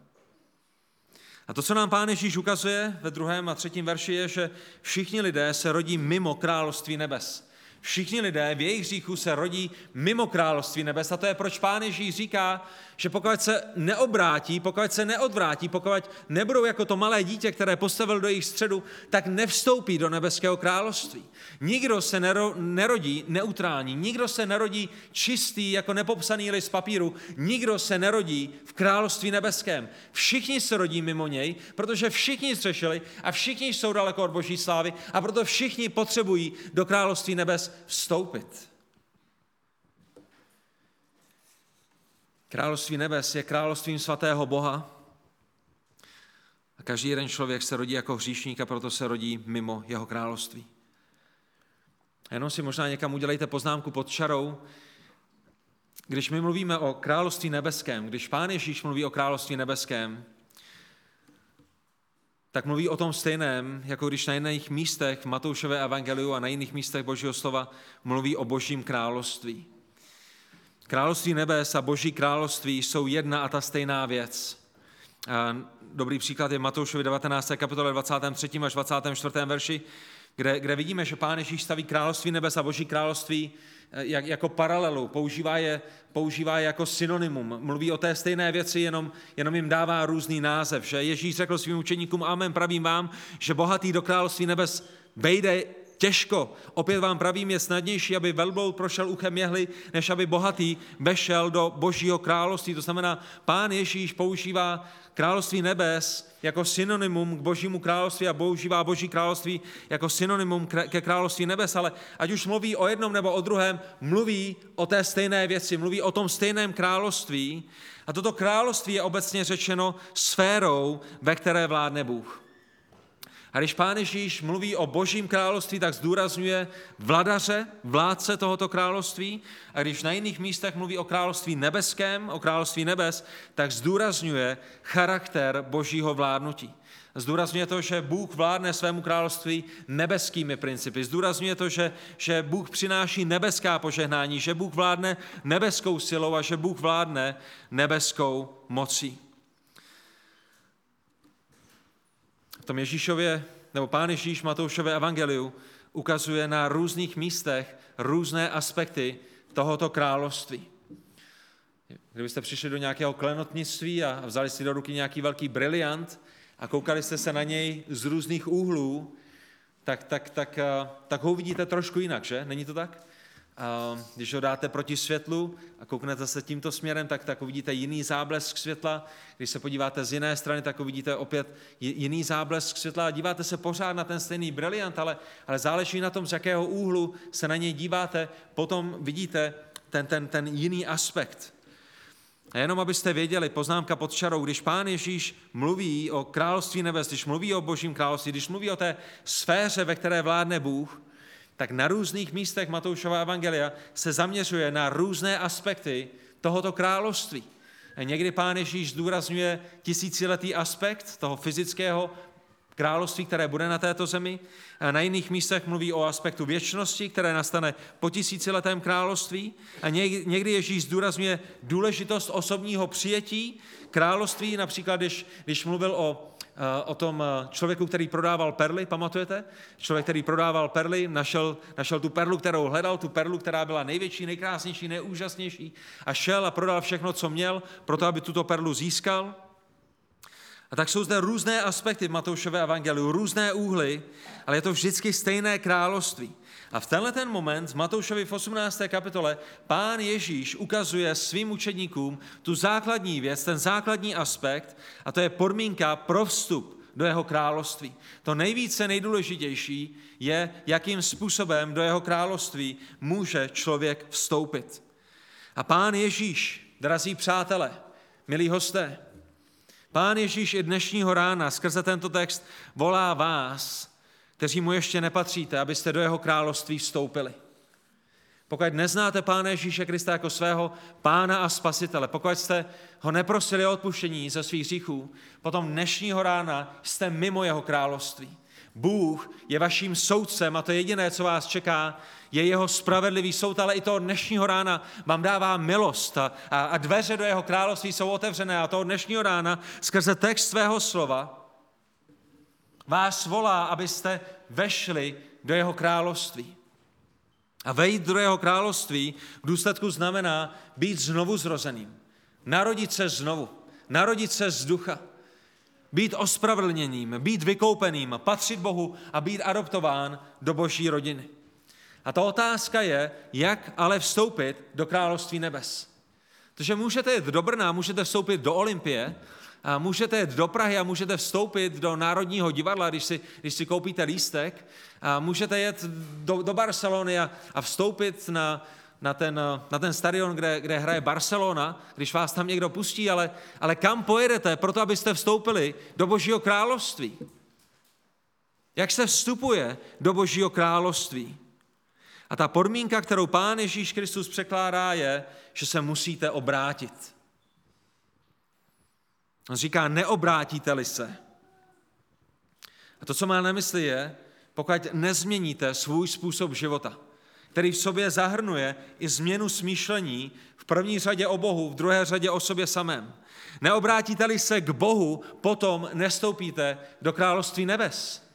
A to, co nám Pán Ježíš ukazuje ve druhém a třetím verši, je, že všichni lidé se rodí mimo království nebes. Všichni lidé v jejich hříchu se rodí mimo království nebes a to je proč Pán Ježíš říká, že pokud se neobrátí, pokud se neodvrátí, pokud nebudou jako to malé dítě, které postavil do jejich středu, tak nevstoupí do nebeského království. Nikdo se nerodí neutrální, nikdo se nerodí čistý jako nepopsaný list papíru, nikdo se nerodí v království nebeském. Všichni se rodí mimo něj, protože všichni zřešili a všichni jsou daleko od boží slávy a proto všichni potřebují do království nebes vstoupit. Království nebes je královstvím svatého Boha a každý jeden člověk se rodí jako hříšník a proto se rodí mimo jeho království. A jenom si možná někam udělejte poznámku pod čarou, když my mluvíme o království nebeském, když Pán Ježíš mluví o království nebeském, tak mluví o tom stejném, jako když na jiných místech v Matoušové evangeliu a na jiných místech Božího slova mluví o Božím království. Království nebes a Boží království jsou jedna a ta stejná věc. Dobrý příklad je Matoušovi 19. kapitole 23. až 24. verši, kde, kde vidíme, že Pán Ježíš staví království nebes a Boží království eh, jak, jako paralelu, používá je, používá je jako synonymum, mluví o té stejné věci, jenom, jenom jim dává různý název. Že Ježíš řekl svým učeníkům, amen, pravím vám, že bohatý do království nebes vejde těžko. Opět vám pravím, je snadnější, aby velbloud prošel uchem jehly, než aby bohatý vešel do božího království. To znamená, pán Ježíš používá království nebes jako synonymum k božímu království a používá boží království jako synonymum ke království nebes, ale ať už mluví o jednom nebo o druhém, mluví o té stejné věci, mluví o tom stejném království. A toto království je obecně řečeno sférou, ve které vládne Bůh. A když Pán Ježíš mluví o božím království, tak zdůrazňuje vladaře, vládce tohoto království. A když na jiných místech mluví o království nebeském, o království nebes, tak zdůrazňuje charakter božího vládnutí. Zdůrazňuje to, že Bůh vládne svému království nebeskými principy. Zdůrazňuje to, že, že Bůh přináší nebeská požehnání, že Bůh vládne nebeskou silou a že Bůh vládne nebeskou mocí. Tom Ježíšově, nebo Pán Ježíš Matoušové evangeliu ukazuje na různých místech různé aspekty tohoto království. Kdybyste přišli do nějakého klenotnictví a vzali si do ruky nějaký velký briliant a koukali jste se na něj z různých úhlů, tak, tak, tak, eh, tak ho uvidíte trošku jinak, že? Není to tak? Když ho dáte proti světlu a kouknete se tímto směrem, tak, tak uvidíte jiný záblesk světla. Když se podíváte z jiné strany, tak uvidíte opět jiný záblesk světla a díváte se pořád na ten stejný briliant, ale, ale záleží na tom, z jakého úhlu se na něj díváte, potom vidíte ten, ten, ten jiný aspekt. A jenom abyste věděli, poznámka pod čarou, když pán Ježíš mluví o království nebes, když mluví o božím království, když mluví o té sféře, ve které vládne Bůh, tak na různých místech Matoušova evangelia se zaměřuje na různé aspekty tohoto království. Někdy pán Ježíš zdůrazňuje tisíciletý aspekt toho fyzického království, které bude na této zemi. A na jiných místech mluví o aspektu věčnosti, které nastane po tisíciletém království. A někdy Ježíš zdůrazňuje důležitost osobního přijetí království, například když, když mluvil o o tom eh, člověku, který prodával perly, pamatujete? Člověk, který prodával perly, našel, našel tu perlu, kterou hledal, tu perlu, která byla největší, nejkrásnější, nejúžasnější a šel a prodal všechno, co měl, proto aby tuto perlu získal. A tak jsou zde různé aspekty v Matoušové evangeliu, různé úhly, ale je to vždycky stejné království. A v tenhle ten moment, v Matoušovi v 18. kapitole, pán Ježíš ukazuje svým učedníkům tu základní věc, ten základní aspekt, a to je podmínka pro vstup do jeho království. To nejvíce nejdůležitější je, jakým způsobem do jeho království může člověk vstoupit. A pán Ježíš, drazí přátelé, milí hosté, pán Ježíš i dnešního rána skrze tento text volá vás, kteří mu ještě nepatříte, abyste do jeho království vstoupili. Pokud neznáte Pána Ježíše Krista jako svého pána a spasitele, pokud jste ho neprosili o odpuštění ze svých hříchů, potom dnešního rána jste mimo jeho království. Bůh je vaším soudcem a to jediné, co vás čeká, je jeho spravedlivý soud, ale i toho dnešního rána vám dává milost a, a, dveře do jeho království jsou otevřené a toho dnešního rána skrze text svého slova vás volá, abyste vešli do jeho království. A vejít do jeho království v důsledku znamená být znovu zrozeným. Narodit se znovu. Narodit se z ducha. Být ospravedlněným, být vykoupeným, patřit Bohu a být adoptován do boží rodiny. A ta otázka je, jak ale vstoupit do království nebes. Protože můžete jít do Brna, můžete vstoupit do Olympie, a můžete jít do Prahy a můžete vstoupit do Národního divadla, když si, když si koupíte lístek. A můžete jet do, do Barcelony a, a vstoupit na, na ten, na ten stadion, kde, kde hraje Barcelona, když vás tam někdo pustí, ale, ale kam pojedete proto, abyste vstoupili do Božího království? Jak se vstupuje do Božího království? A ta podmínka, kterou Pán Ježíš Kristus překládá, je, že se musíte obrátit. On říká, neobrátíte-li se. A to, co má na mysli, je, pokud nezměníte svůj způsob života, který v sobě zahrnuje i změnu smýšlení, v první řadě o Bohu, v druhé řadě o sobě samém. Neobrátíte-li se k Bohu, potom nestoupíte do království nebes.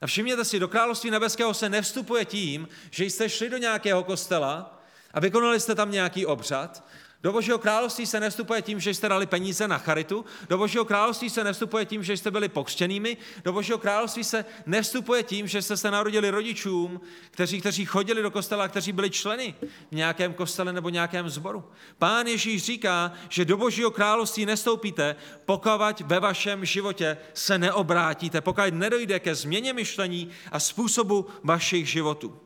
A všimněte si, do království nebeského se nevstupuje tím, že jste šli do nějakého kostela a vykonali jste tam nějaký obřad, do Božího království se nevstupuje tím, že jste dali peníze na charitu, do Božího království se nevstupuje tím, že jste byli pokřtěnými, do Božího království se nevstupuje tím, že jste se narodili rodičům, kteří, kteří chodili do kostela, kteří byli členy v nějakém kostele nebo nějakém zboru. Pán Ježíš říká, že do Božího království nestoupíte, pokud ve vašem životě se neobrátíte, pokud nedojde ke změně myšlení a způsobu vašich životů.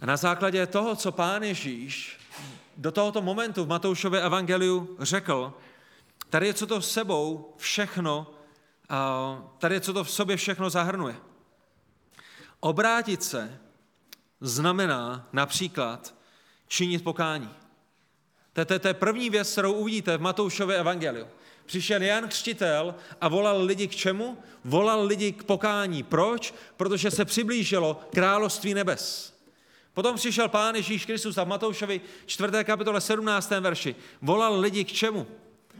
A na základě toho, co pán Ježíš do tohoto momentu v Matoušově evangeliu řekl, tady je, co to v sebou všechno, tady je, co to v sobě všechno zahrnuje. Obrátit se znamená například činit pokání. To je, to je první věc, kterou uvidíte v Matoušově evangeliu. Přišel Jan Křtitel a volal lidi k čemu? Volal lidi k pokání. Proč? Protože se přiblížilo království nebes. Potom přišel Pán Ježíš Kristus a v Matoušovi 4. kapitole 17. verši volal lidi k čemu?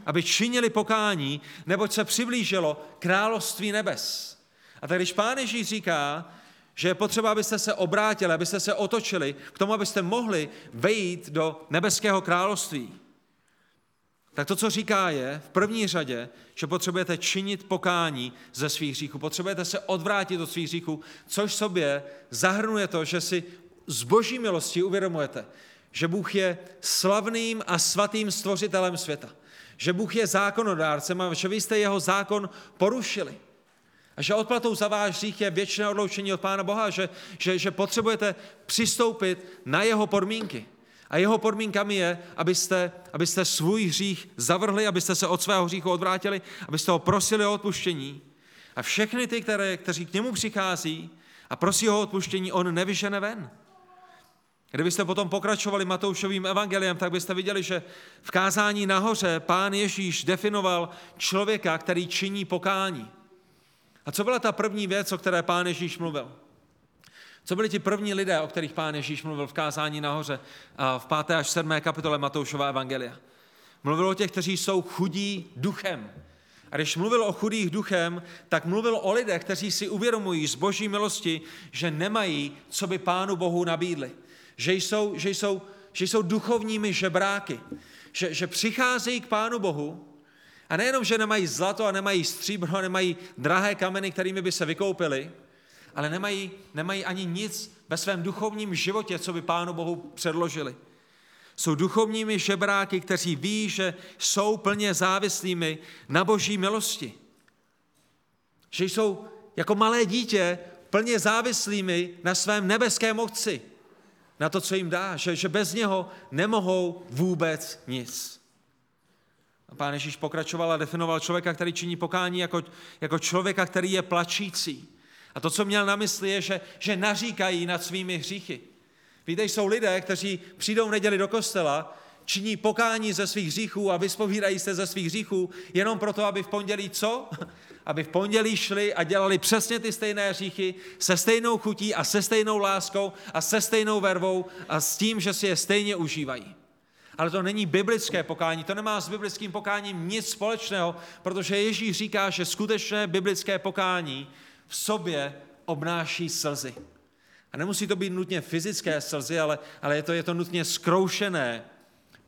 Aby činili pokání, neboť se přiblížilo království nebes. A tak když Pán Ježíš říká, že je potřeba, abyste se obrátili, abyste se otočili k tomu, abyste mohli vejít do nebeského království, tak to, co říká, je v první řadě, že potřebujete činit pokání ze svých hříchů. Potřebujete se odvrátit od svých hříchů, což sobě zahrnuje to, že si z boží milosti uvědomujete, že Bůh je slavným a svatým stvořitelem světa. Že Bůh je zákonodárcem a že vy jste jeho zákon porušili. A že odplatou za váš hřích je věčné odloučení od Pána Boha, že, že, že potřebujete přistoupit na jeho podmínky. A jeho podmínkami je, abyste, abyste svůj hřích zavrhli, abyste se od svého hříchu odvrátili, abyste ho prosili o odpuštění. A všechny ty, které, kteří k němu přichází a prosí o odpuštění, on nevyžene ven. Kdybyste potom pokračovali Matoušovým evangeliem, tak byste viděli, že v kázání nahoře pán Ježíš definoval člověka, který činí pokání. A co byla ta první věc, o které pán Ježíš mluvil? Co byli ti první lidé, o kterých pán Ježíš mluvil v kázání nahoře v 5. až 7. kapitole Matoušova evangelia? Mluvil o těch, kteří jsou chudí duchem. A když mluvil o chudých duchem, tak mluvil o lidech, kteří si uvědomují z boží milosti, že nemají, co by pánu Bohu nabídli že jsou, že jsou, že jsou duchovními žebráky, že, že přicházejí k Pánu Bohu a nejenom, že nemají zlato a nemají stříbro a nemají drahé kameny, kterými by se vykoupili, ale nemají, nemají ani nic ve svém duchovním životě, co by Pánu Bohu předložili. Jsou duchovními žebráky, kteří ví, že jsou plně závislými na boží milosti. Že jsou jako malé dítě plně závislými na svém nebeském otci na to, co jim dá, že, že bez něho nemohou vůbec nic. A pán Ježíš pokračoval a definoval člověka, který činí pokání jako, jako člověka, který je plačící. A to, co měl na mysli, je, že, že naříkají nad svými hříchy. Víte, jsou lidé, kteří přijdou v neděli do kostela, činí pokání ze svých hříchů a vyspovídají se ze svých hříchů jenom proto, aby v pondělí co? aby v pondělí šli a dělali přesně ty stejné hříchy se stejnou chutí a se stejnou láskou a se stejnou vervou a s tím, že si je stejně užívají. Ale to není biblické pokání, to nemá s biblickým pokáním nic společného, protože Ježíš říká, že skutečné biblické pokání v sobě obnáší slzy. A nemusí to být nutně fyzické slzy, ale, ale je, to, je to nutně skroušené,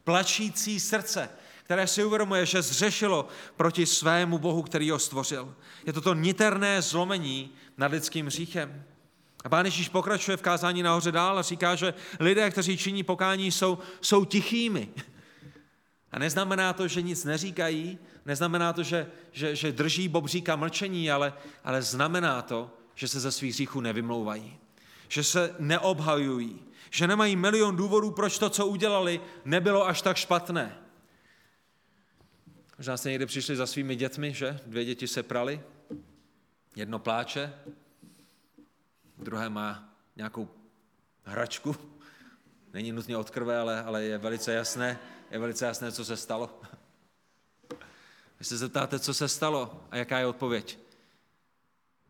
plačící srdce, které si uvědomuje, že zřešilo proti svému Bohu, který ho stvořil. Je to to niterné zlomení nad lidským hříchem. A pán Ježíš pokračuje v kázání nahoře dál a říká, že lidé, kteří činí pokání, jsou, jsou tichými. A neznamená to, že nic neříkají, neznamená to, že, že, že drží bobříka mlčení, ale, ale znamená to, že se ze svých hříchů nevymlouvají. Že se neobhajují. Že nemají milion důvodů, proč to, co udělali, nebylo až tak špatné. Možná jste někdy přišli za svými dětmi, že? Dvě děti se prali, jedno pláče, druhé má nějakou hračku. Není nutně od krve, ale, ale je velice jasné, je velice jasné, co se stalo. Vy se zeptáte, co se stalo a jaká je odpověď.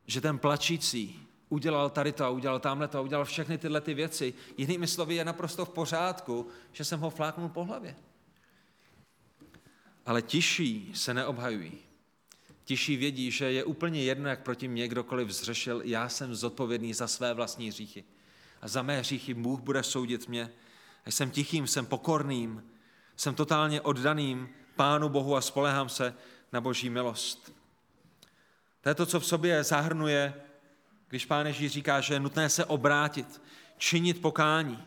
Že ten plačící udělal tady to a udělal tamhle to a udělal všechny tyhle ty věci. Jinými slovy je naprosto v pořádku, že jsem ho fláknul po hlavě. Ale tiší se neobhajují. Tiší vědí, že je úplně jedno, jak proti mě kdokoliv zřešil, já jsem zodpovědný za své vlastní hříchy. A za mé hříchy Bůh bude soudit mě. A jsem tichým, jsem pokorným, jsem totálně oddaným Pánu Bohu a spolehám se na Boží milost. To je to, co v sobě zahrnuje, když Pán Ježíš říká, že je nutné se obrátit, činit pokání.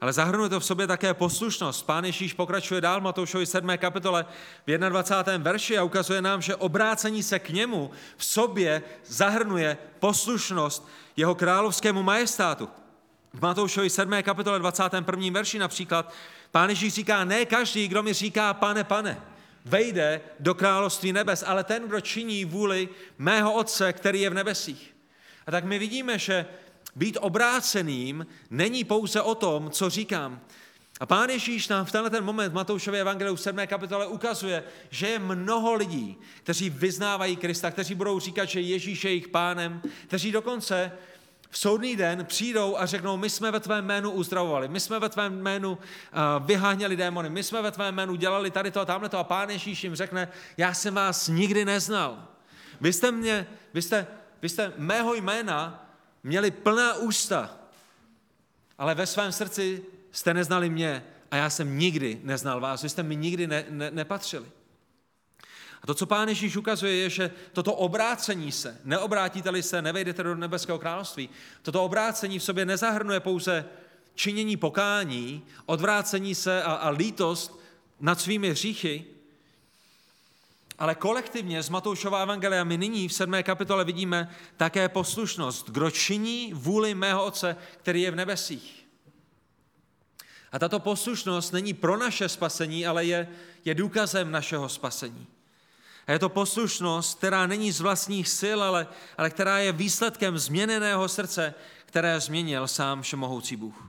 Ale zahrnuje to v sobě také poslušnost. Pán Ježíš pokračuje dál Matoušovi 7. kapitole v 21. verši a ukazuje nám, že obrácení se k němu v sobě zahrnuje poslušnost jeho královskému majestátu. V Matoušovi 7. kapitole 21. verši například Pán Ježíš říká, ne každý, kdo mi říká, pane, pane, vejde do království nebes, ale ten, kdo činí vůli mého Otce, který je v nebesích. A tak my vidíme, že být obráceným není pouze o tom, co říkám. A pán Ježíš nám v tenhle ten moment v Matoušově evangeliu v 7. kapitole ukazuje, že je mnoho lidí, kteří vyznávají Krista, kteří budou říkat, že Ježíš je jejich pánem, kteří dokonce v soudný den přijdou a řeknou, my jsme ve tvém jménu uzdravovali, my jsme ve tvém jménu vyháněli démony, my jsme ve tvém jménu dělali tady to a tamhle to a pán Ježíš jim řekne, já jsem vás nikdy neznal. Vy jste mě, vy jste, vy jste mého jména měli plná ústa, ale ve svém srdci jste neznali mě a já jsem nikdy neznal vás, vy jste mi nikdy ne, ne, nepatřili. A to, co Pán Ježíš ukazuje, je, že toto obrácení se, neobrátíte-li se, nevejdete do nebeského království, toto obrácení v sobě nezahrnuje pouze činění pokání, odvrácení se a, a lítost nad svými hříchy, ale kolektivně z Matoušova evangelia my nyní v 7. kapitole vidíme také poslušnost. Kdo činí vůli mého Otce, který je v nebesích. A tato poslušnost není pro naše spasení, ale je, je důkazem našeho spasení. A je to poslušnost, která není z vlastních sil, ale, ale která je výsledkem změněného srdce, které změnil sám všemohoucí Bůh.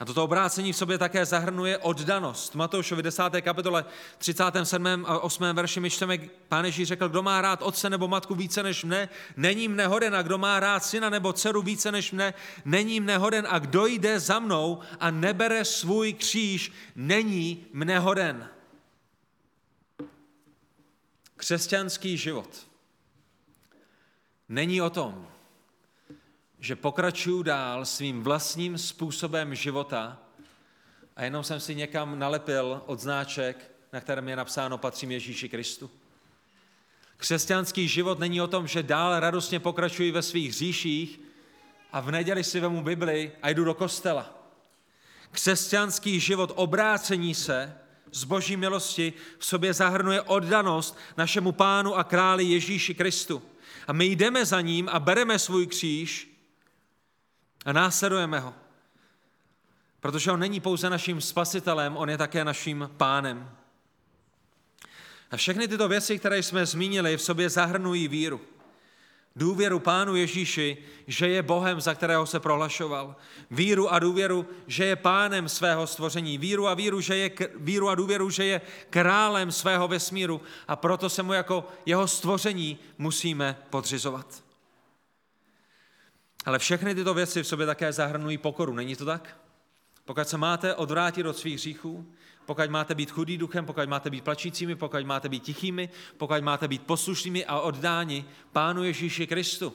A toto obrácení v sobě také zahrnuje oddanost. Matoušovi 10. kapitole 37. a 8. verši my čteme, pán Ježíš řekl, kdo má rád otce nebo matku více než mne, není mne hoden, a kdo má rád syna nebo dceru více než mne, není mne hoden, a kdo jde za mnou a nebere svůj kříž, není mne hoden. Křesťanský život není o tom, že pokračuju dál svým vlastním způsobem života a jenom jsem si někam nalepil odznáček, na kterém je napsáno patřím Ježíši Kristu. Křesťanský život není o tom, že dál radostně pokračuji ve svých hříších a v neděli si vemu Bibli a jdu do kostela. Křesťanský život obrácení se z boží milosti v sobě zahrnuje oddanost našemu pánu a králi Ježíši Kristu. A my jdeme za ním a bereme svůj kříž a následujeme ho. Protože on není pouze naším spasitelem, on je také naším pánem. A všechny tyto věci, které jsme zmínili, v sobě zahrnují víru. Důvěru Pánu Ježíši, že je Bohem, za kterého se prohlašoval. Víru a důvěru, že je pánem svého stvoření. Víru a, víru, že je, víru a důvěru, že je králem svého vesmíru a proto se mu jako jeho stvoření musíme podřizovat. Ale všechny tyto věci v sobě také zahrnují pokoru, není to tak? Pokud se máte odvrátit od svých hříchů, pokud máte být chudý duchem, pokud máte být plačícími, pokud máte být tichými, pokud máte být poslušnými a oddáni Pánu Ježíši Kristu,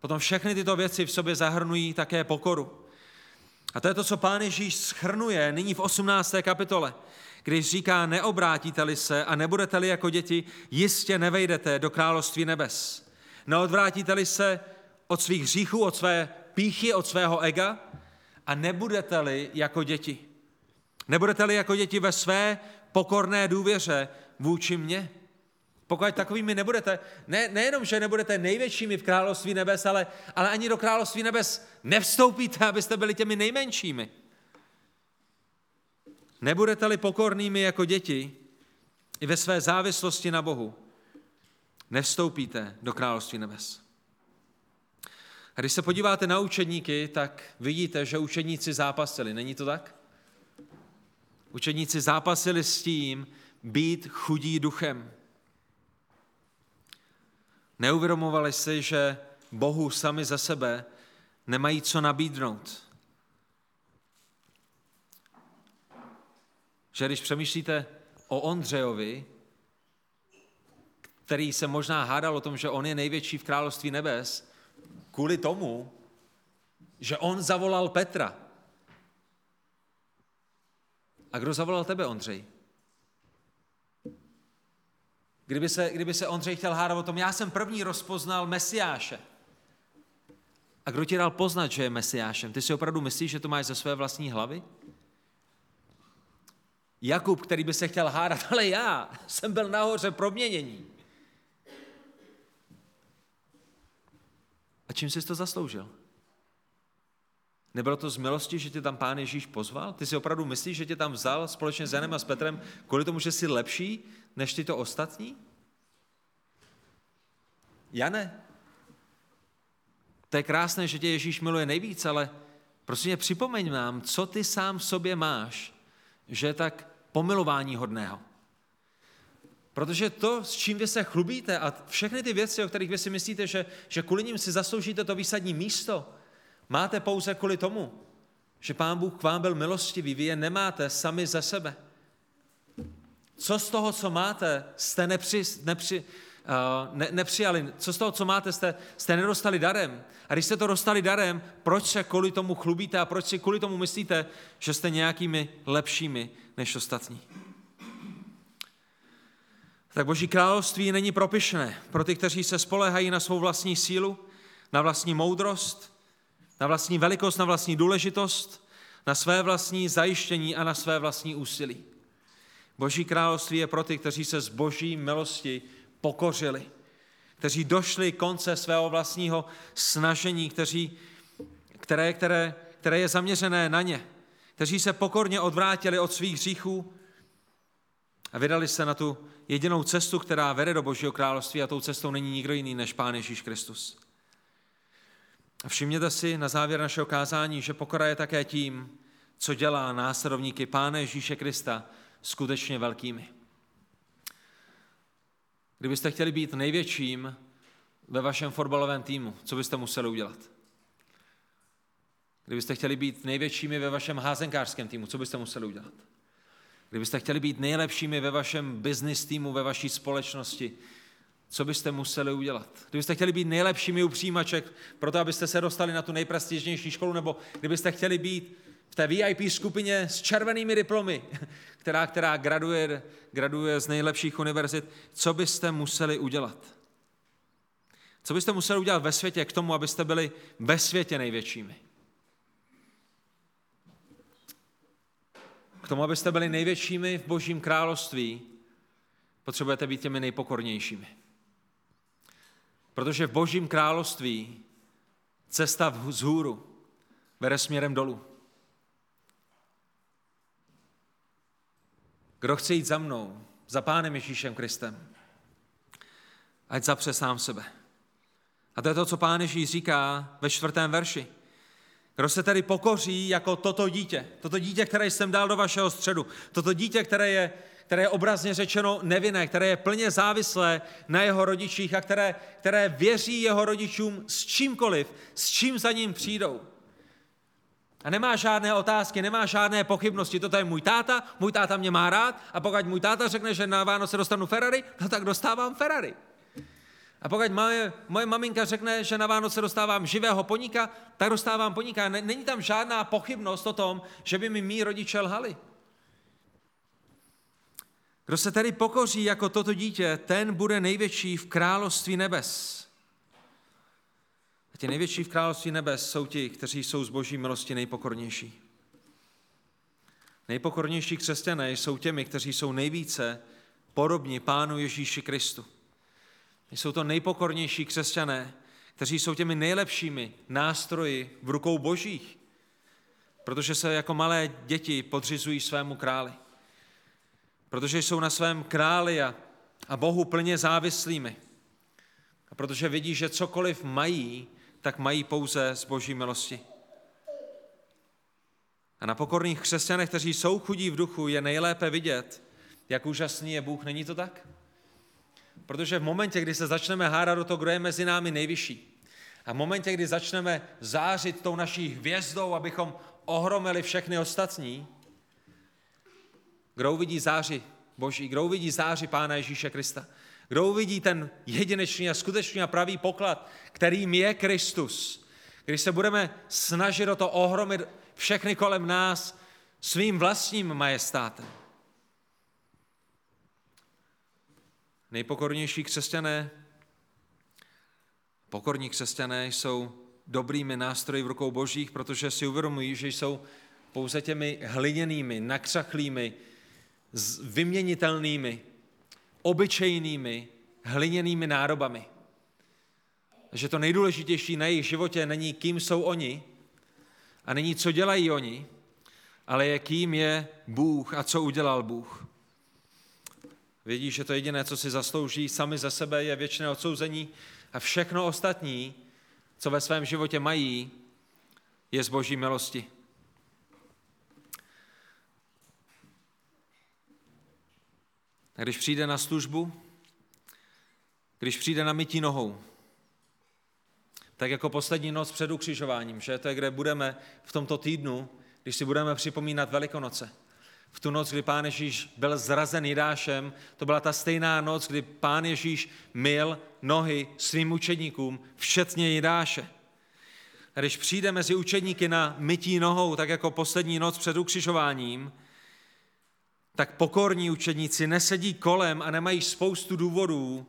potom všechny tyto věci v sobě zahrnují také pokoru. A to je to, co pán Ježíš schrnuje nyní v 18. kapitole, když říká, neobrátíte-li se a nebudete-li jako děti, jistě nevejdete do království nebes. Neodvrátíte-li se od svých hříchů, od své píchy, od svého ega a nebudete-li jako děti. Nebudete-li jako děti ve své pokorné důvěře vůči mně. Pokud takovými nebudete, ne, nejenom, že nebudete největšími v království nebes, ale, ale ani do království nebes nevstoupíte, abyste byli těmi nejmenšími. Nebudete-li pokornými jako děti i ve své závislosti na Bohu, nevstoupíte do království nebes. A když se podíváte na učedníky, tak vidíte, že učedníci zápasili. Není to tak? Učedníci zápasili s tím být chudí duchem. Neuvědomovali si, že Bohu sami za sebe nemají co nabídnout. Že když přemýšlíte o Ondřejovi, který se možná hádal o tom, že on je největší v království nebes, kvůli tomu, že on zavolal Petra. A kdo zavolal tebe, Ondřej? Kdyby se, kdyby se Ondřej chtěl hádat o tom, já jsem první rozpoznal Mesiáše. A kdo ti dal poznat, že je Mesiášem? Ty si opravdu myslíš, že to máš ze své vlastní hlavy? Jakub, který by se chtěl hádat, ale já jsem byl nahoře proměnění. A čím jsi to zasloužil? Nebylo to z milosti, že tě tam pán Ježíš pozval? Ty si opravdu myslíš, že tě tam vzal společně s Janem a s Petrem kvůli tomu, že jsi lepší než ty to ostatní? Jane, to je krásné, že tě Ježíš miluje nejvíc, ale prosím mě připomeň nám, co ty sám v sobě máš, že je tak pomilování hodného. Protože to, s čím vy se chlubíte a všechny ty věci, o kterých vy si myslíte, že, že kvůli ním si zasloužíte to výsadní místo, máte pouze kvůli tomu, že Pán Bůh k vám byl milostivý, vy je nemáte sami ze sebe. Co z toho, co máte, jste nepři, nepři, uh, ne, nepřijali? Co z toho, co máte, jste, jste nedostali darem? A když jste to dostali darem, proč se kvůli tomu chlubíte a proč si kvůli tomu myslíte, že jste nějakými lepšími než ostatní? Tak Boží království není propyšné pro ty, kteří se spolehají na svou vlastní sílu, na vlastní moudrost, na vlastní velikost, na vlastní důležitost, na své vlastní zajištění a na své vlastní úsilí. Boží království je pro ty, kteří se z boží milosti pokořili, kteří došli konce svého vlastního snažení, kteří, které, které, které je zaměřené na ně, kteří se pokorně odvrátili od svých hříchů a vydali se na tu jedinou cestu, která vede do Božího království a tou cestou není nikdo jiný než Pán Ježíš Kristus. A všimněte si na závěr našeho kázání, že pokora je také tím, co dělá následovníky Pána Ježíše Krista skutečně velkými. Kdybyste chtěli být největším ve vašem fotbalovém týmu, co byste museli udělat? Kdybyste chtěli být největšími ve vašem házenkářském týmu, co byste museli udělat? Kdybyste chtěli být nejlepšími ve vašem business týmu, ve vaší společnosti, co byste museli udělat? Kdybyste chtěli být nejlepšími u přijímaček, proto abyste se dostali na tu nejprestižnější školu, nebo kdybyste chtěli být v té VIP skupině s červenými diplomy, která, která graduje, graduje z nejlepších univerzit, co byste museli udělat? Co byste museli udělat ve světě k tomu, abyste byli ve světě největšími? K tomu, abyste byli největšími v Božím království, potřebujete být těmi nejpokornějšími. Protože v Božím království cesta vzhůru vede směrem dolů. Kdo chce jít za mnou, za Pánem Ježíšem Kristem, ať zapře sám sebe. A to je to, co Pán Ježíš říká ve čtvrtém verši. Kdo se tedy pokoří jako toto dítě, toto dítě, které jsem dal do vašeho středu, toto dítě, které je, které je obrazně řečeno nevinné, které je plně závislé na jeho rodičích a které, které věří jeho rodičům s čímkoliv, s čím za ním přijdou. A nemá žádné otázky, nemá žádné pochybnosti. Toto je můj táta, můj táta mě má rád a pokud můj táta řekne, že na Vánoce dostanu Ferrari, no tak dostávám Ferrari. A pokud moje, moje maminka řekne, že na Vánoce dostávám živého poníka, tak dostávám poníka. Není tam žádná pochybnost o tom, že by mi mý rodiče lhali. Kdo se tedy pokoří jako toto dítě, ten bude největší v království nebes. A ti největší v království nebes jsou ti, kteří jsou z boží milosti nejpokornější. Nejpokornější křesťané jsou těmi, kteří jsou nejvíce podobní Pánu Ježíši Kristu. Jsou to nejpokornější křesťané, kteří jsou těmi nejlepšími nástroji v rukou božích, protože se jako malé děti podřizují svému králi. Protože jsou na svém králi a, a Bohu plně závislými. A protože vidí, že cokoliv mají, tak mají pouze z boží milosti. A na pokorných křesťanech, kteří jsou chudí v duchu, je nejlépe vidět, jak úžasný je Bůh. Není to tak? Protože v momentě, kdy se začneme hádat do toho, kdo je mezi námi nejvyšší, a v momentě, kdy začneme zářit tou naší hvězdou, abychom ohromili všechny ostatní, kdo uvidí záři Boží, kdo uvidí záři Pána Ježíše Krista, kdo uvidí ten jedinečný a skutečný a pravý poklad, kterým je Kristus, když se budeme snažit o to ohromit všechny kolem nás svým vlastním majestátem. Nejpokornější křesťané, pokorní křesťané jsou dobrými nástroji v rukou božích, protože si uvědomují, že jsou pouze těmi hliněnými, nakřachlými, vyměnitelnými, obyčejnými, hliněnými nárobami. Že to nejdůležitější na jejich životě není, kým jsou oni a není, co dělají oni, ale je, kým je Bůh a co udělal Bůh. Vědí, že to jediné, co si zaslouží sami za sebe, je věčné odsouzení a všechno ostatní, co ve svém životě mají, je z boží milosti. A když přijde na službu, když přijde na mytí nohou, tak jako poslední noc před ukřižováním, že to je, kde budeme v tomto týdnu, když si budeme připomínat Velikonoce. V tu noc, kdy Pán Ježíš byl zrazen Jidášem, to byla ta stejná noc, kdy Pán Ježíš mil nohy svým učedníkům, včetně Jidáše. A když přijde mezi učedníky na mytí nohou, tak jako poslední noc před ukřižováním, tak pokorní učedníci nesedí kolem a nemají spoustu důvodů,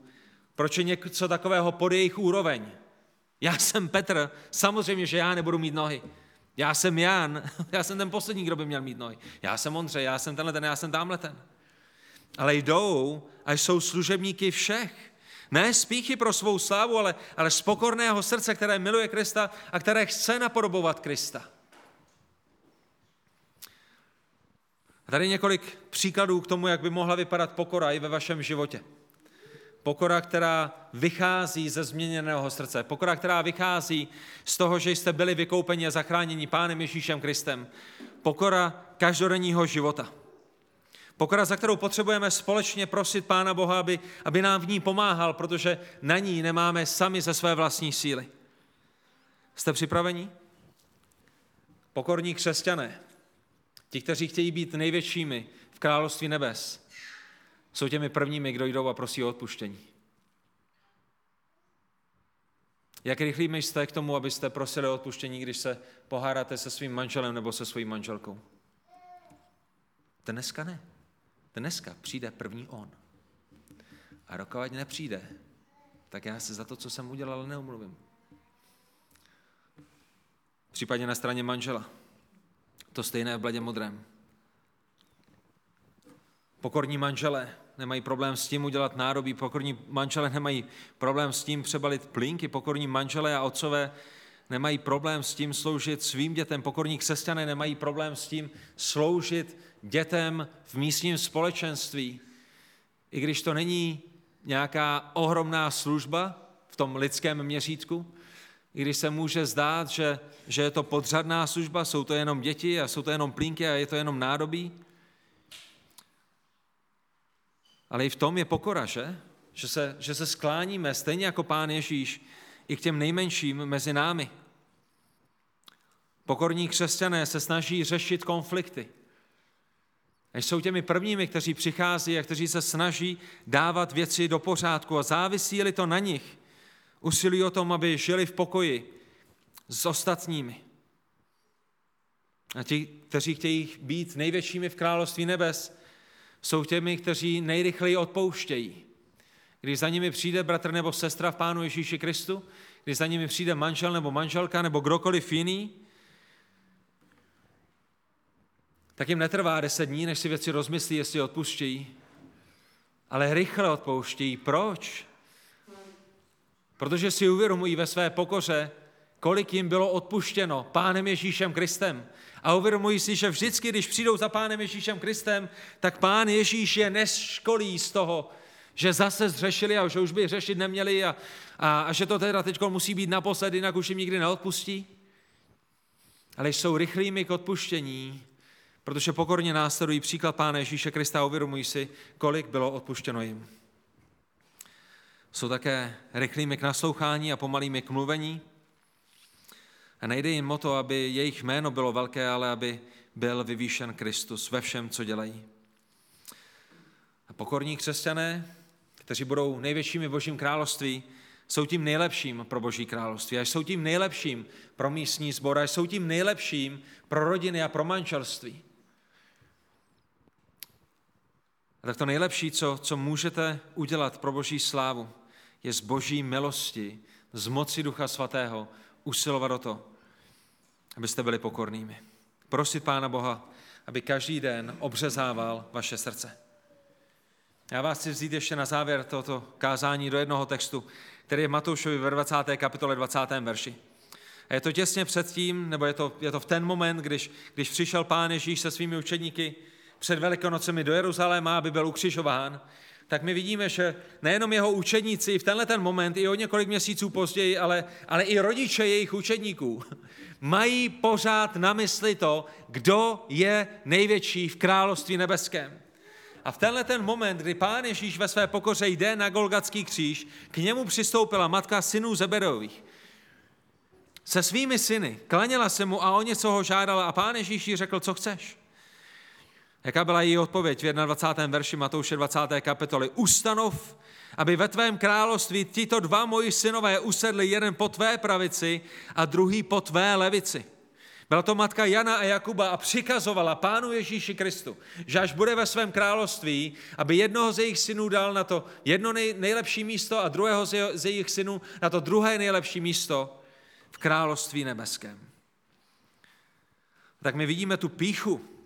proč je něco takového pod jejich úroveň. Já jsem Petr, samozřejmě, že já nebudu mít nohy. Já jsem Jan, já jsem ten poslední, kdo by měl mít nohy. Já jsem Ondřej, já jsem tenhle ten, já jsem tamhle ten. Ale jdou a jsou služebníky všech. Ne spíchy pro svou slávu, ale, ale z pokorného srdce, které miluje Krista a které chce napodobovat Krista. A tady několik příkladů k tomu, jak by mohla vypadat pokora i ve vašem životě. Pokora, která vychází ze změněného srdce. Pokora, která vychází z toho, že jste byli vykoupeni a zachráněni Pánem Ježíšem Kristem. Pokora každodenního života. Pokora, za kterou potřebujeme společně prosit Pána Boha, aby, aby nám v ní pomáhal, protože na ní nemáme sami ze své vlastní síly. Jste připraveni? Pokorní křesťané, ti, kteří chtějí být největšími v království nebes, jsou těmi prvními, kdo jdou a prosí o odpuštění. Jak rychlými jste k tomu, abyste prosili o odpuštění, když se pohádáte se svým manželem nebo se svojí manželkou? Dneska ne. Dneska přijde první on. A rokovat nepřijde, tak já se za to, co jsem udělal, neumluvím. Případně na straně manžela. To stejné v bledě modrém. Pokorní manželé nemají problém s tím udělat nádobí, pokorní manželé nemají problém s tím přebalit plínky, pokorní manželé a otcové nemají problém s tím sloužit svým dětem, pokorní křesťané nemají problém s tím sloužit dětem v místním společenství. I když to není nějaká ohromná služba v tom lidském měřítku, i když se může zdát, že, že je to podřadná služba, jsou to jenom děti a jsou to jenom plínky a je to jenom nádobí, ale i v tom je pokora, že? Že se, že se skláníme stejně jako Pán Ježíš i k těm nejmenším mezi námi. Pokorní křesťané se snaží řešit konflikty. A jsou těmi prvními, kteří přichází a kteří se snaží dávat věci do pořádku a závisí to na nich, Usilují o tom, aby žili v pokoji s ostatními. A ti, kteří chtějí být největšími v království nebes, jsou těmi, kteří nejrychleji odpouštějí. Když za nimi přijde bratr nebo sestra v Pánu Ježíši Kristu, když za nimi přijde manžel nebo manželka nebo kdokoliv jiný, tak jim netrvá deset dní, než si věci rozmyslí, jestli odpuštějí. Ale rychle odpouštějí. Proč? Protože si uvědomují ve své pokoře, kolik jim bylo odpuštěno Pánem Ježíšem Kristem. A uvědomují si, že vždycky, když přijdou za Pánem Ježíšem Kristem, tak Pán Ježíš je neškolí z toho, že zase zřešili a že už by řešit neměli a, a, a že to teda teď musí být naposled, jinak už jim nikdy neodpustí. Ale jsou rychlými k odpuštění, protože pokorně následují příklad Pána Ježíše Krista a uvědomují si, kolik bylo odpuštěno jim. Jsou také rychlými k naslouchání a pomalými k mluvení. A nejde jim o to, aby jejich jméno bylo velké, ale aby byl vyvýšen Kristus ve všem, co dělají. A pokorní křesťané, kteří budou největšími božím království, jsou tím nejlepším pro boží království a jsou tím nejlepším pro místní sbor a jsou tím nejlepším pro rodiny a pro manželství. A tak to nejlepší, co, co můžete udělat pro boží slávu, je z boží milosti, z moci Ducha Svatého usilovat o to, abyste byli pokornými. Prosit Pána Boha, aby každý den obřezával vaše srdce. Já vás chci vzít ještě na závěr tohoto kázání do jednoho textu, který je Matoušovi ve 20. kapitole 20. verši. A je to těsně předtím, nebo je to, je to v ten moment, když, když přišel Pán Ježíš se svými učedníky před Velikonocemi do Jeruzaléma, aby byl ukřižován tak my vidíme, že nejenom jeho učedníci v tenhle ten moment, i o několik měsíců později, ale, ale i rodiče jejich učedníků mají pořád na mysli to, kdo je největší v království nebeském. A v tenhle ten moment, kdy pán Ježíš ve své pokoře jde na Golgatský kříž, k němu přistoupila matka synů Zeberových. Se svými syny klaněla se mu a o něco ho žádala a pán Ježíš jí řekl, co chceš. Jaká byla její odpověď v 21. verši Matouše 20. kapitoly? Ustanov, aby ve tvém království tito dva moji synové usedli jeden po tvé pravici a druhý po tvé levici. Byla to matka Jana a Jakuba a přikazovala pánu Ježíši Kristu, že až bude ve svém království, aby jednoho z jejich synů dal na to jedno nej, nejlepší místo a druhého z jejich synů na to druhé nejlepší místo v království nebeském. Tak my vidíme tu píchu,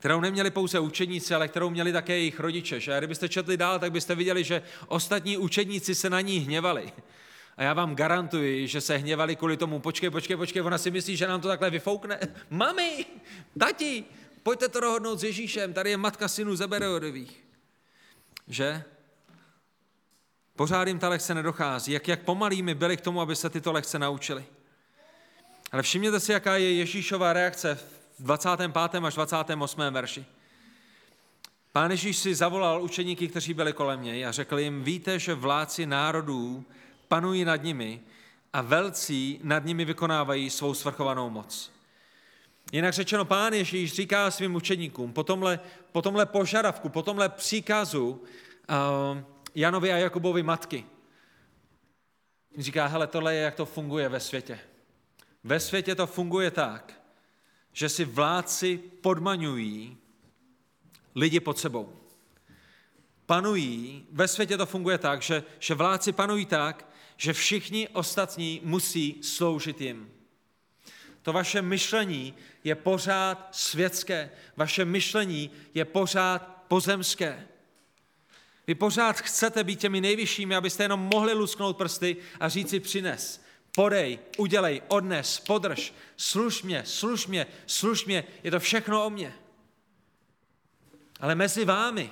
kterou neměli pouze učeníci, ale kterou měli také jejich rodiče. Že? A kdybyste četli dál, tak byste viděli, že ostatní učedníci se na ní hněvali. A já vám garantuji, že se hněvali kvůli tomu, počkej, počkej, počkej, ona si myslí, že nám to takhle vyfoukne. Mami, tati, pojďte to dohodnout s Ježíšem, tady je matka synů Zebedeodových. Že? Pořád jim ta lekce nedochází. Jak, jak pomalými byli k tomu, aby se tyto lekce naučili. Ale všimněte si, jaká je Ježíšová reakce v 25. až 28. verši. Pán Ježíš si zavolal učeníky, kteří byli kolem něj a řekl jim, víte, že vládci národů panují nad nimi a velcí nad nimi vykonávají svou svrchovanou moc. Jinak řečeno, pán Ježíš říká svým učeníkům po tomhle, po tomhle požadavku, po tomhle příkazu uh, Janovi a Jakubovi matky. Říká, hele, tohle je, jak to funguje ve světě. Ve světě to funguje tak, že si vládci podmaňují lidi pod sebou. Panují, ve světě to funguje tak, že, že vládci panují tak, že všichni ostatní musí sloužit jim. To vaše myšlení je pořád světské, vaše myšlení je pořád pozemské. Vy pořád chcete být těmi nejvyššími, abyste jenom mohli lusknout prsty a říci přines podej, udělej, odnes, podrž, služ mě, služ mě, služ mě, je to všechno o mě. Ale mezi vámi,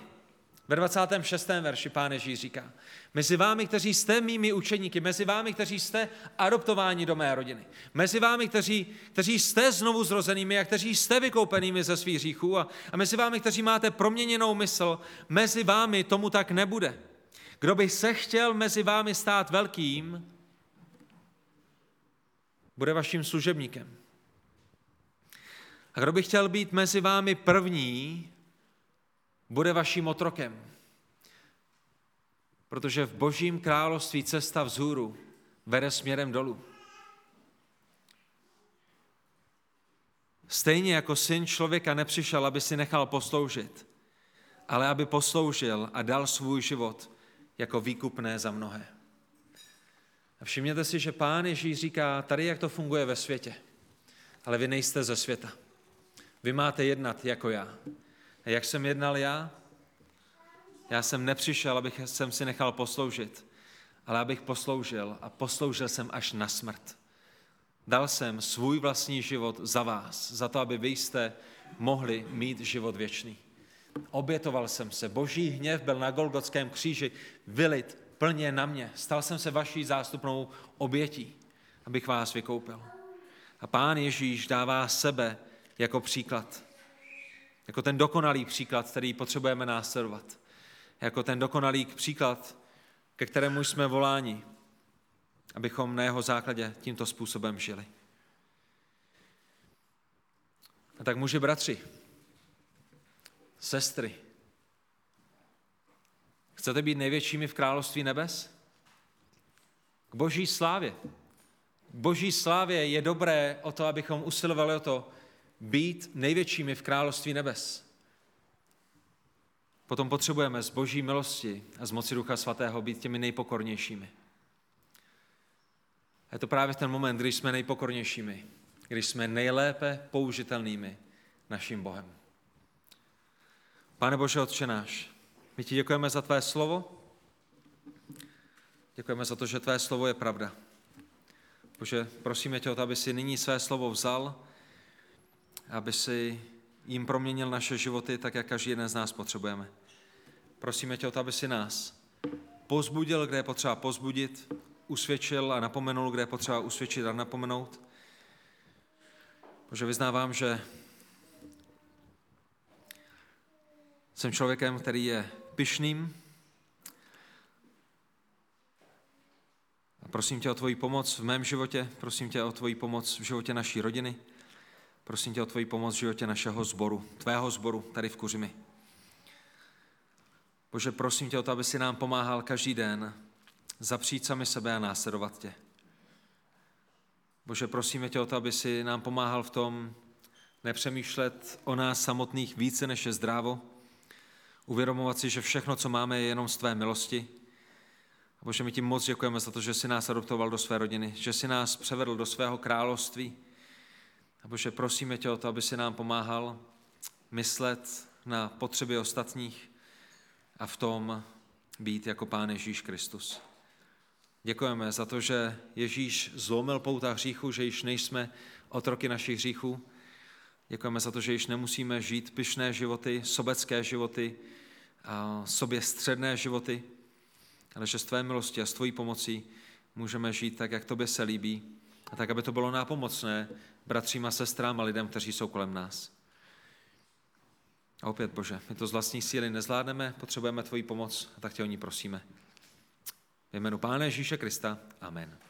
ve 26. verši pán Ježíš říká, mezi vámi, kteří jste mými učeníky, mezi vámi, kteří jste adoptováni do mé rodiny, mezi vámi, kteří, kteří jste znovu zrozenými a kteří jste vykoupenými ze svých hříchů a, a mezi vámi, kteří máte proměněnou mysl, mezi vámi tomu tak nebude. Kdo by se chtěl mezi vámi stát velkým, bude vaším služebníkem. A kdo by chtěl být mezi vámi první, bude vaším otrokem. Protože v božím království cesta vzhůru vede směrem dolů. Stejně jako syn člověka nepřišel, aby si nechal posloužit, ale aby posloužil a dal svůj život jako výkupné za mnohé. A všimněte si, že pán Ježíš říká, tady jak to funguje ve světě, ale vy nejste ze světa. Vy máte jednat jako já. A jak jsem jednal já? Já jsem nepřišel, abych jsem si nechal posloužit, ale abych posloužil a posloužil jsem až na smrt. Dal jsem svůj vlastní život za vás, za to, aby vy jste mohli mít život věčný. Obětoval jsem se. Boží hněv byl na Golgotském kříži vylit plně na mě. Stal jsem se vaší zástupnou obětí, abych vás vykoupil. A pán Ježíš dává sebe jako příklad. Jako ten dokonalý příklad, který potřebujeme následovat. Jako ten dokonalý příklad, ke kterému jsme voláni, abychom na jeho základě tímto způsobem žili. A tak muži, bratři, sestry, chcete být největšími v království nebes? K boží slávě. K boží slávě je dobré o to, abychom usilovali o to, být největšími v království nebes. Potom potřebujeme z boží milosti a z moci Ducha Svatého být těmi nejpokornějšími. A je to právě ten moment, když jsme nejpokornějšími, když jsme nejlépe použitelnými naším Bohem. Pane Bože, Otče náš, my ti děkujeme za tvé slovo. Děkujeme za to, že tvé slovo je pravda. Bože, prosíme tě o to, aby si nyní své slovo vzal, aby si jim proměnil naše životy tak, jak každý jeden z nás potřebujeme. Prosíme tě o to, aby si nás pozbudil, kde je potřeba pozbudit, usvědčil a napomenul, kde je potřeba usvědčit a napomenout. Bože, vyznávám, že jsem člověkem, který je pyšným. Prosím tě o tvoji pomoc v mém životě, prosím tě o tvoji pomoc v životě naší rodiny, prosím tě o tvoji pomoc v životě našeho sboru, tvého sboru tady v Kuřimi. Bože, prosím tě o to, aby si nám pomáhal každý den zapřít sami sebe a následovat tě. Bože, prosíme tě o to, aby si nám pomáhal v tom nepřemýšlet o nás samotných více, než je zdrávo, uvědomovat si, že všechno, co máme, je jenom z tvé milosti. A Bože, my ti moc děkujeme za to, že jsi nás adoptoval do své rodiny, že jsi nás převedl do svého království. A Bože, prosíme tě o to, aby si nám pomáhal myslet na potřeby ostatních a v tom být jako Pán Ježíš Kristus. Děkujeme za to, že Ježíš zlomil pouta hříchu, že již nejsme otroky našich hříchů. Děkujeme za to, že již nemusíme žít pyšné životy, sobecké životy, sobě středné životy, ale že s tvé milosti a s tvojí pomocí můžeme žít tak, jak tobě se líbí a tak, aby to bylo nápomocné bratřím a sestrám a lidem, kteří jsou kolem nás. A opět, Bože, my to z vlastní síly nezvládneme, potřebujeme tvoji pomoc a tak tě o ní prosíme. Ve jménu Pána Ježíše Krista. Amen.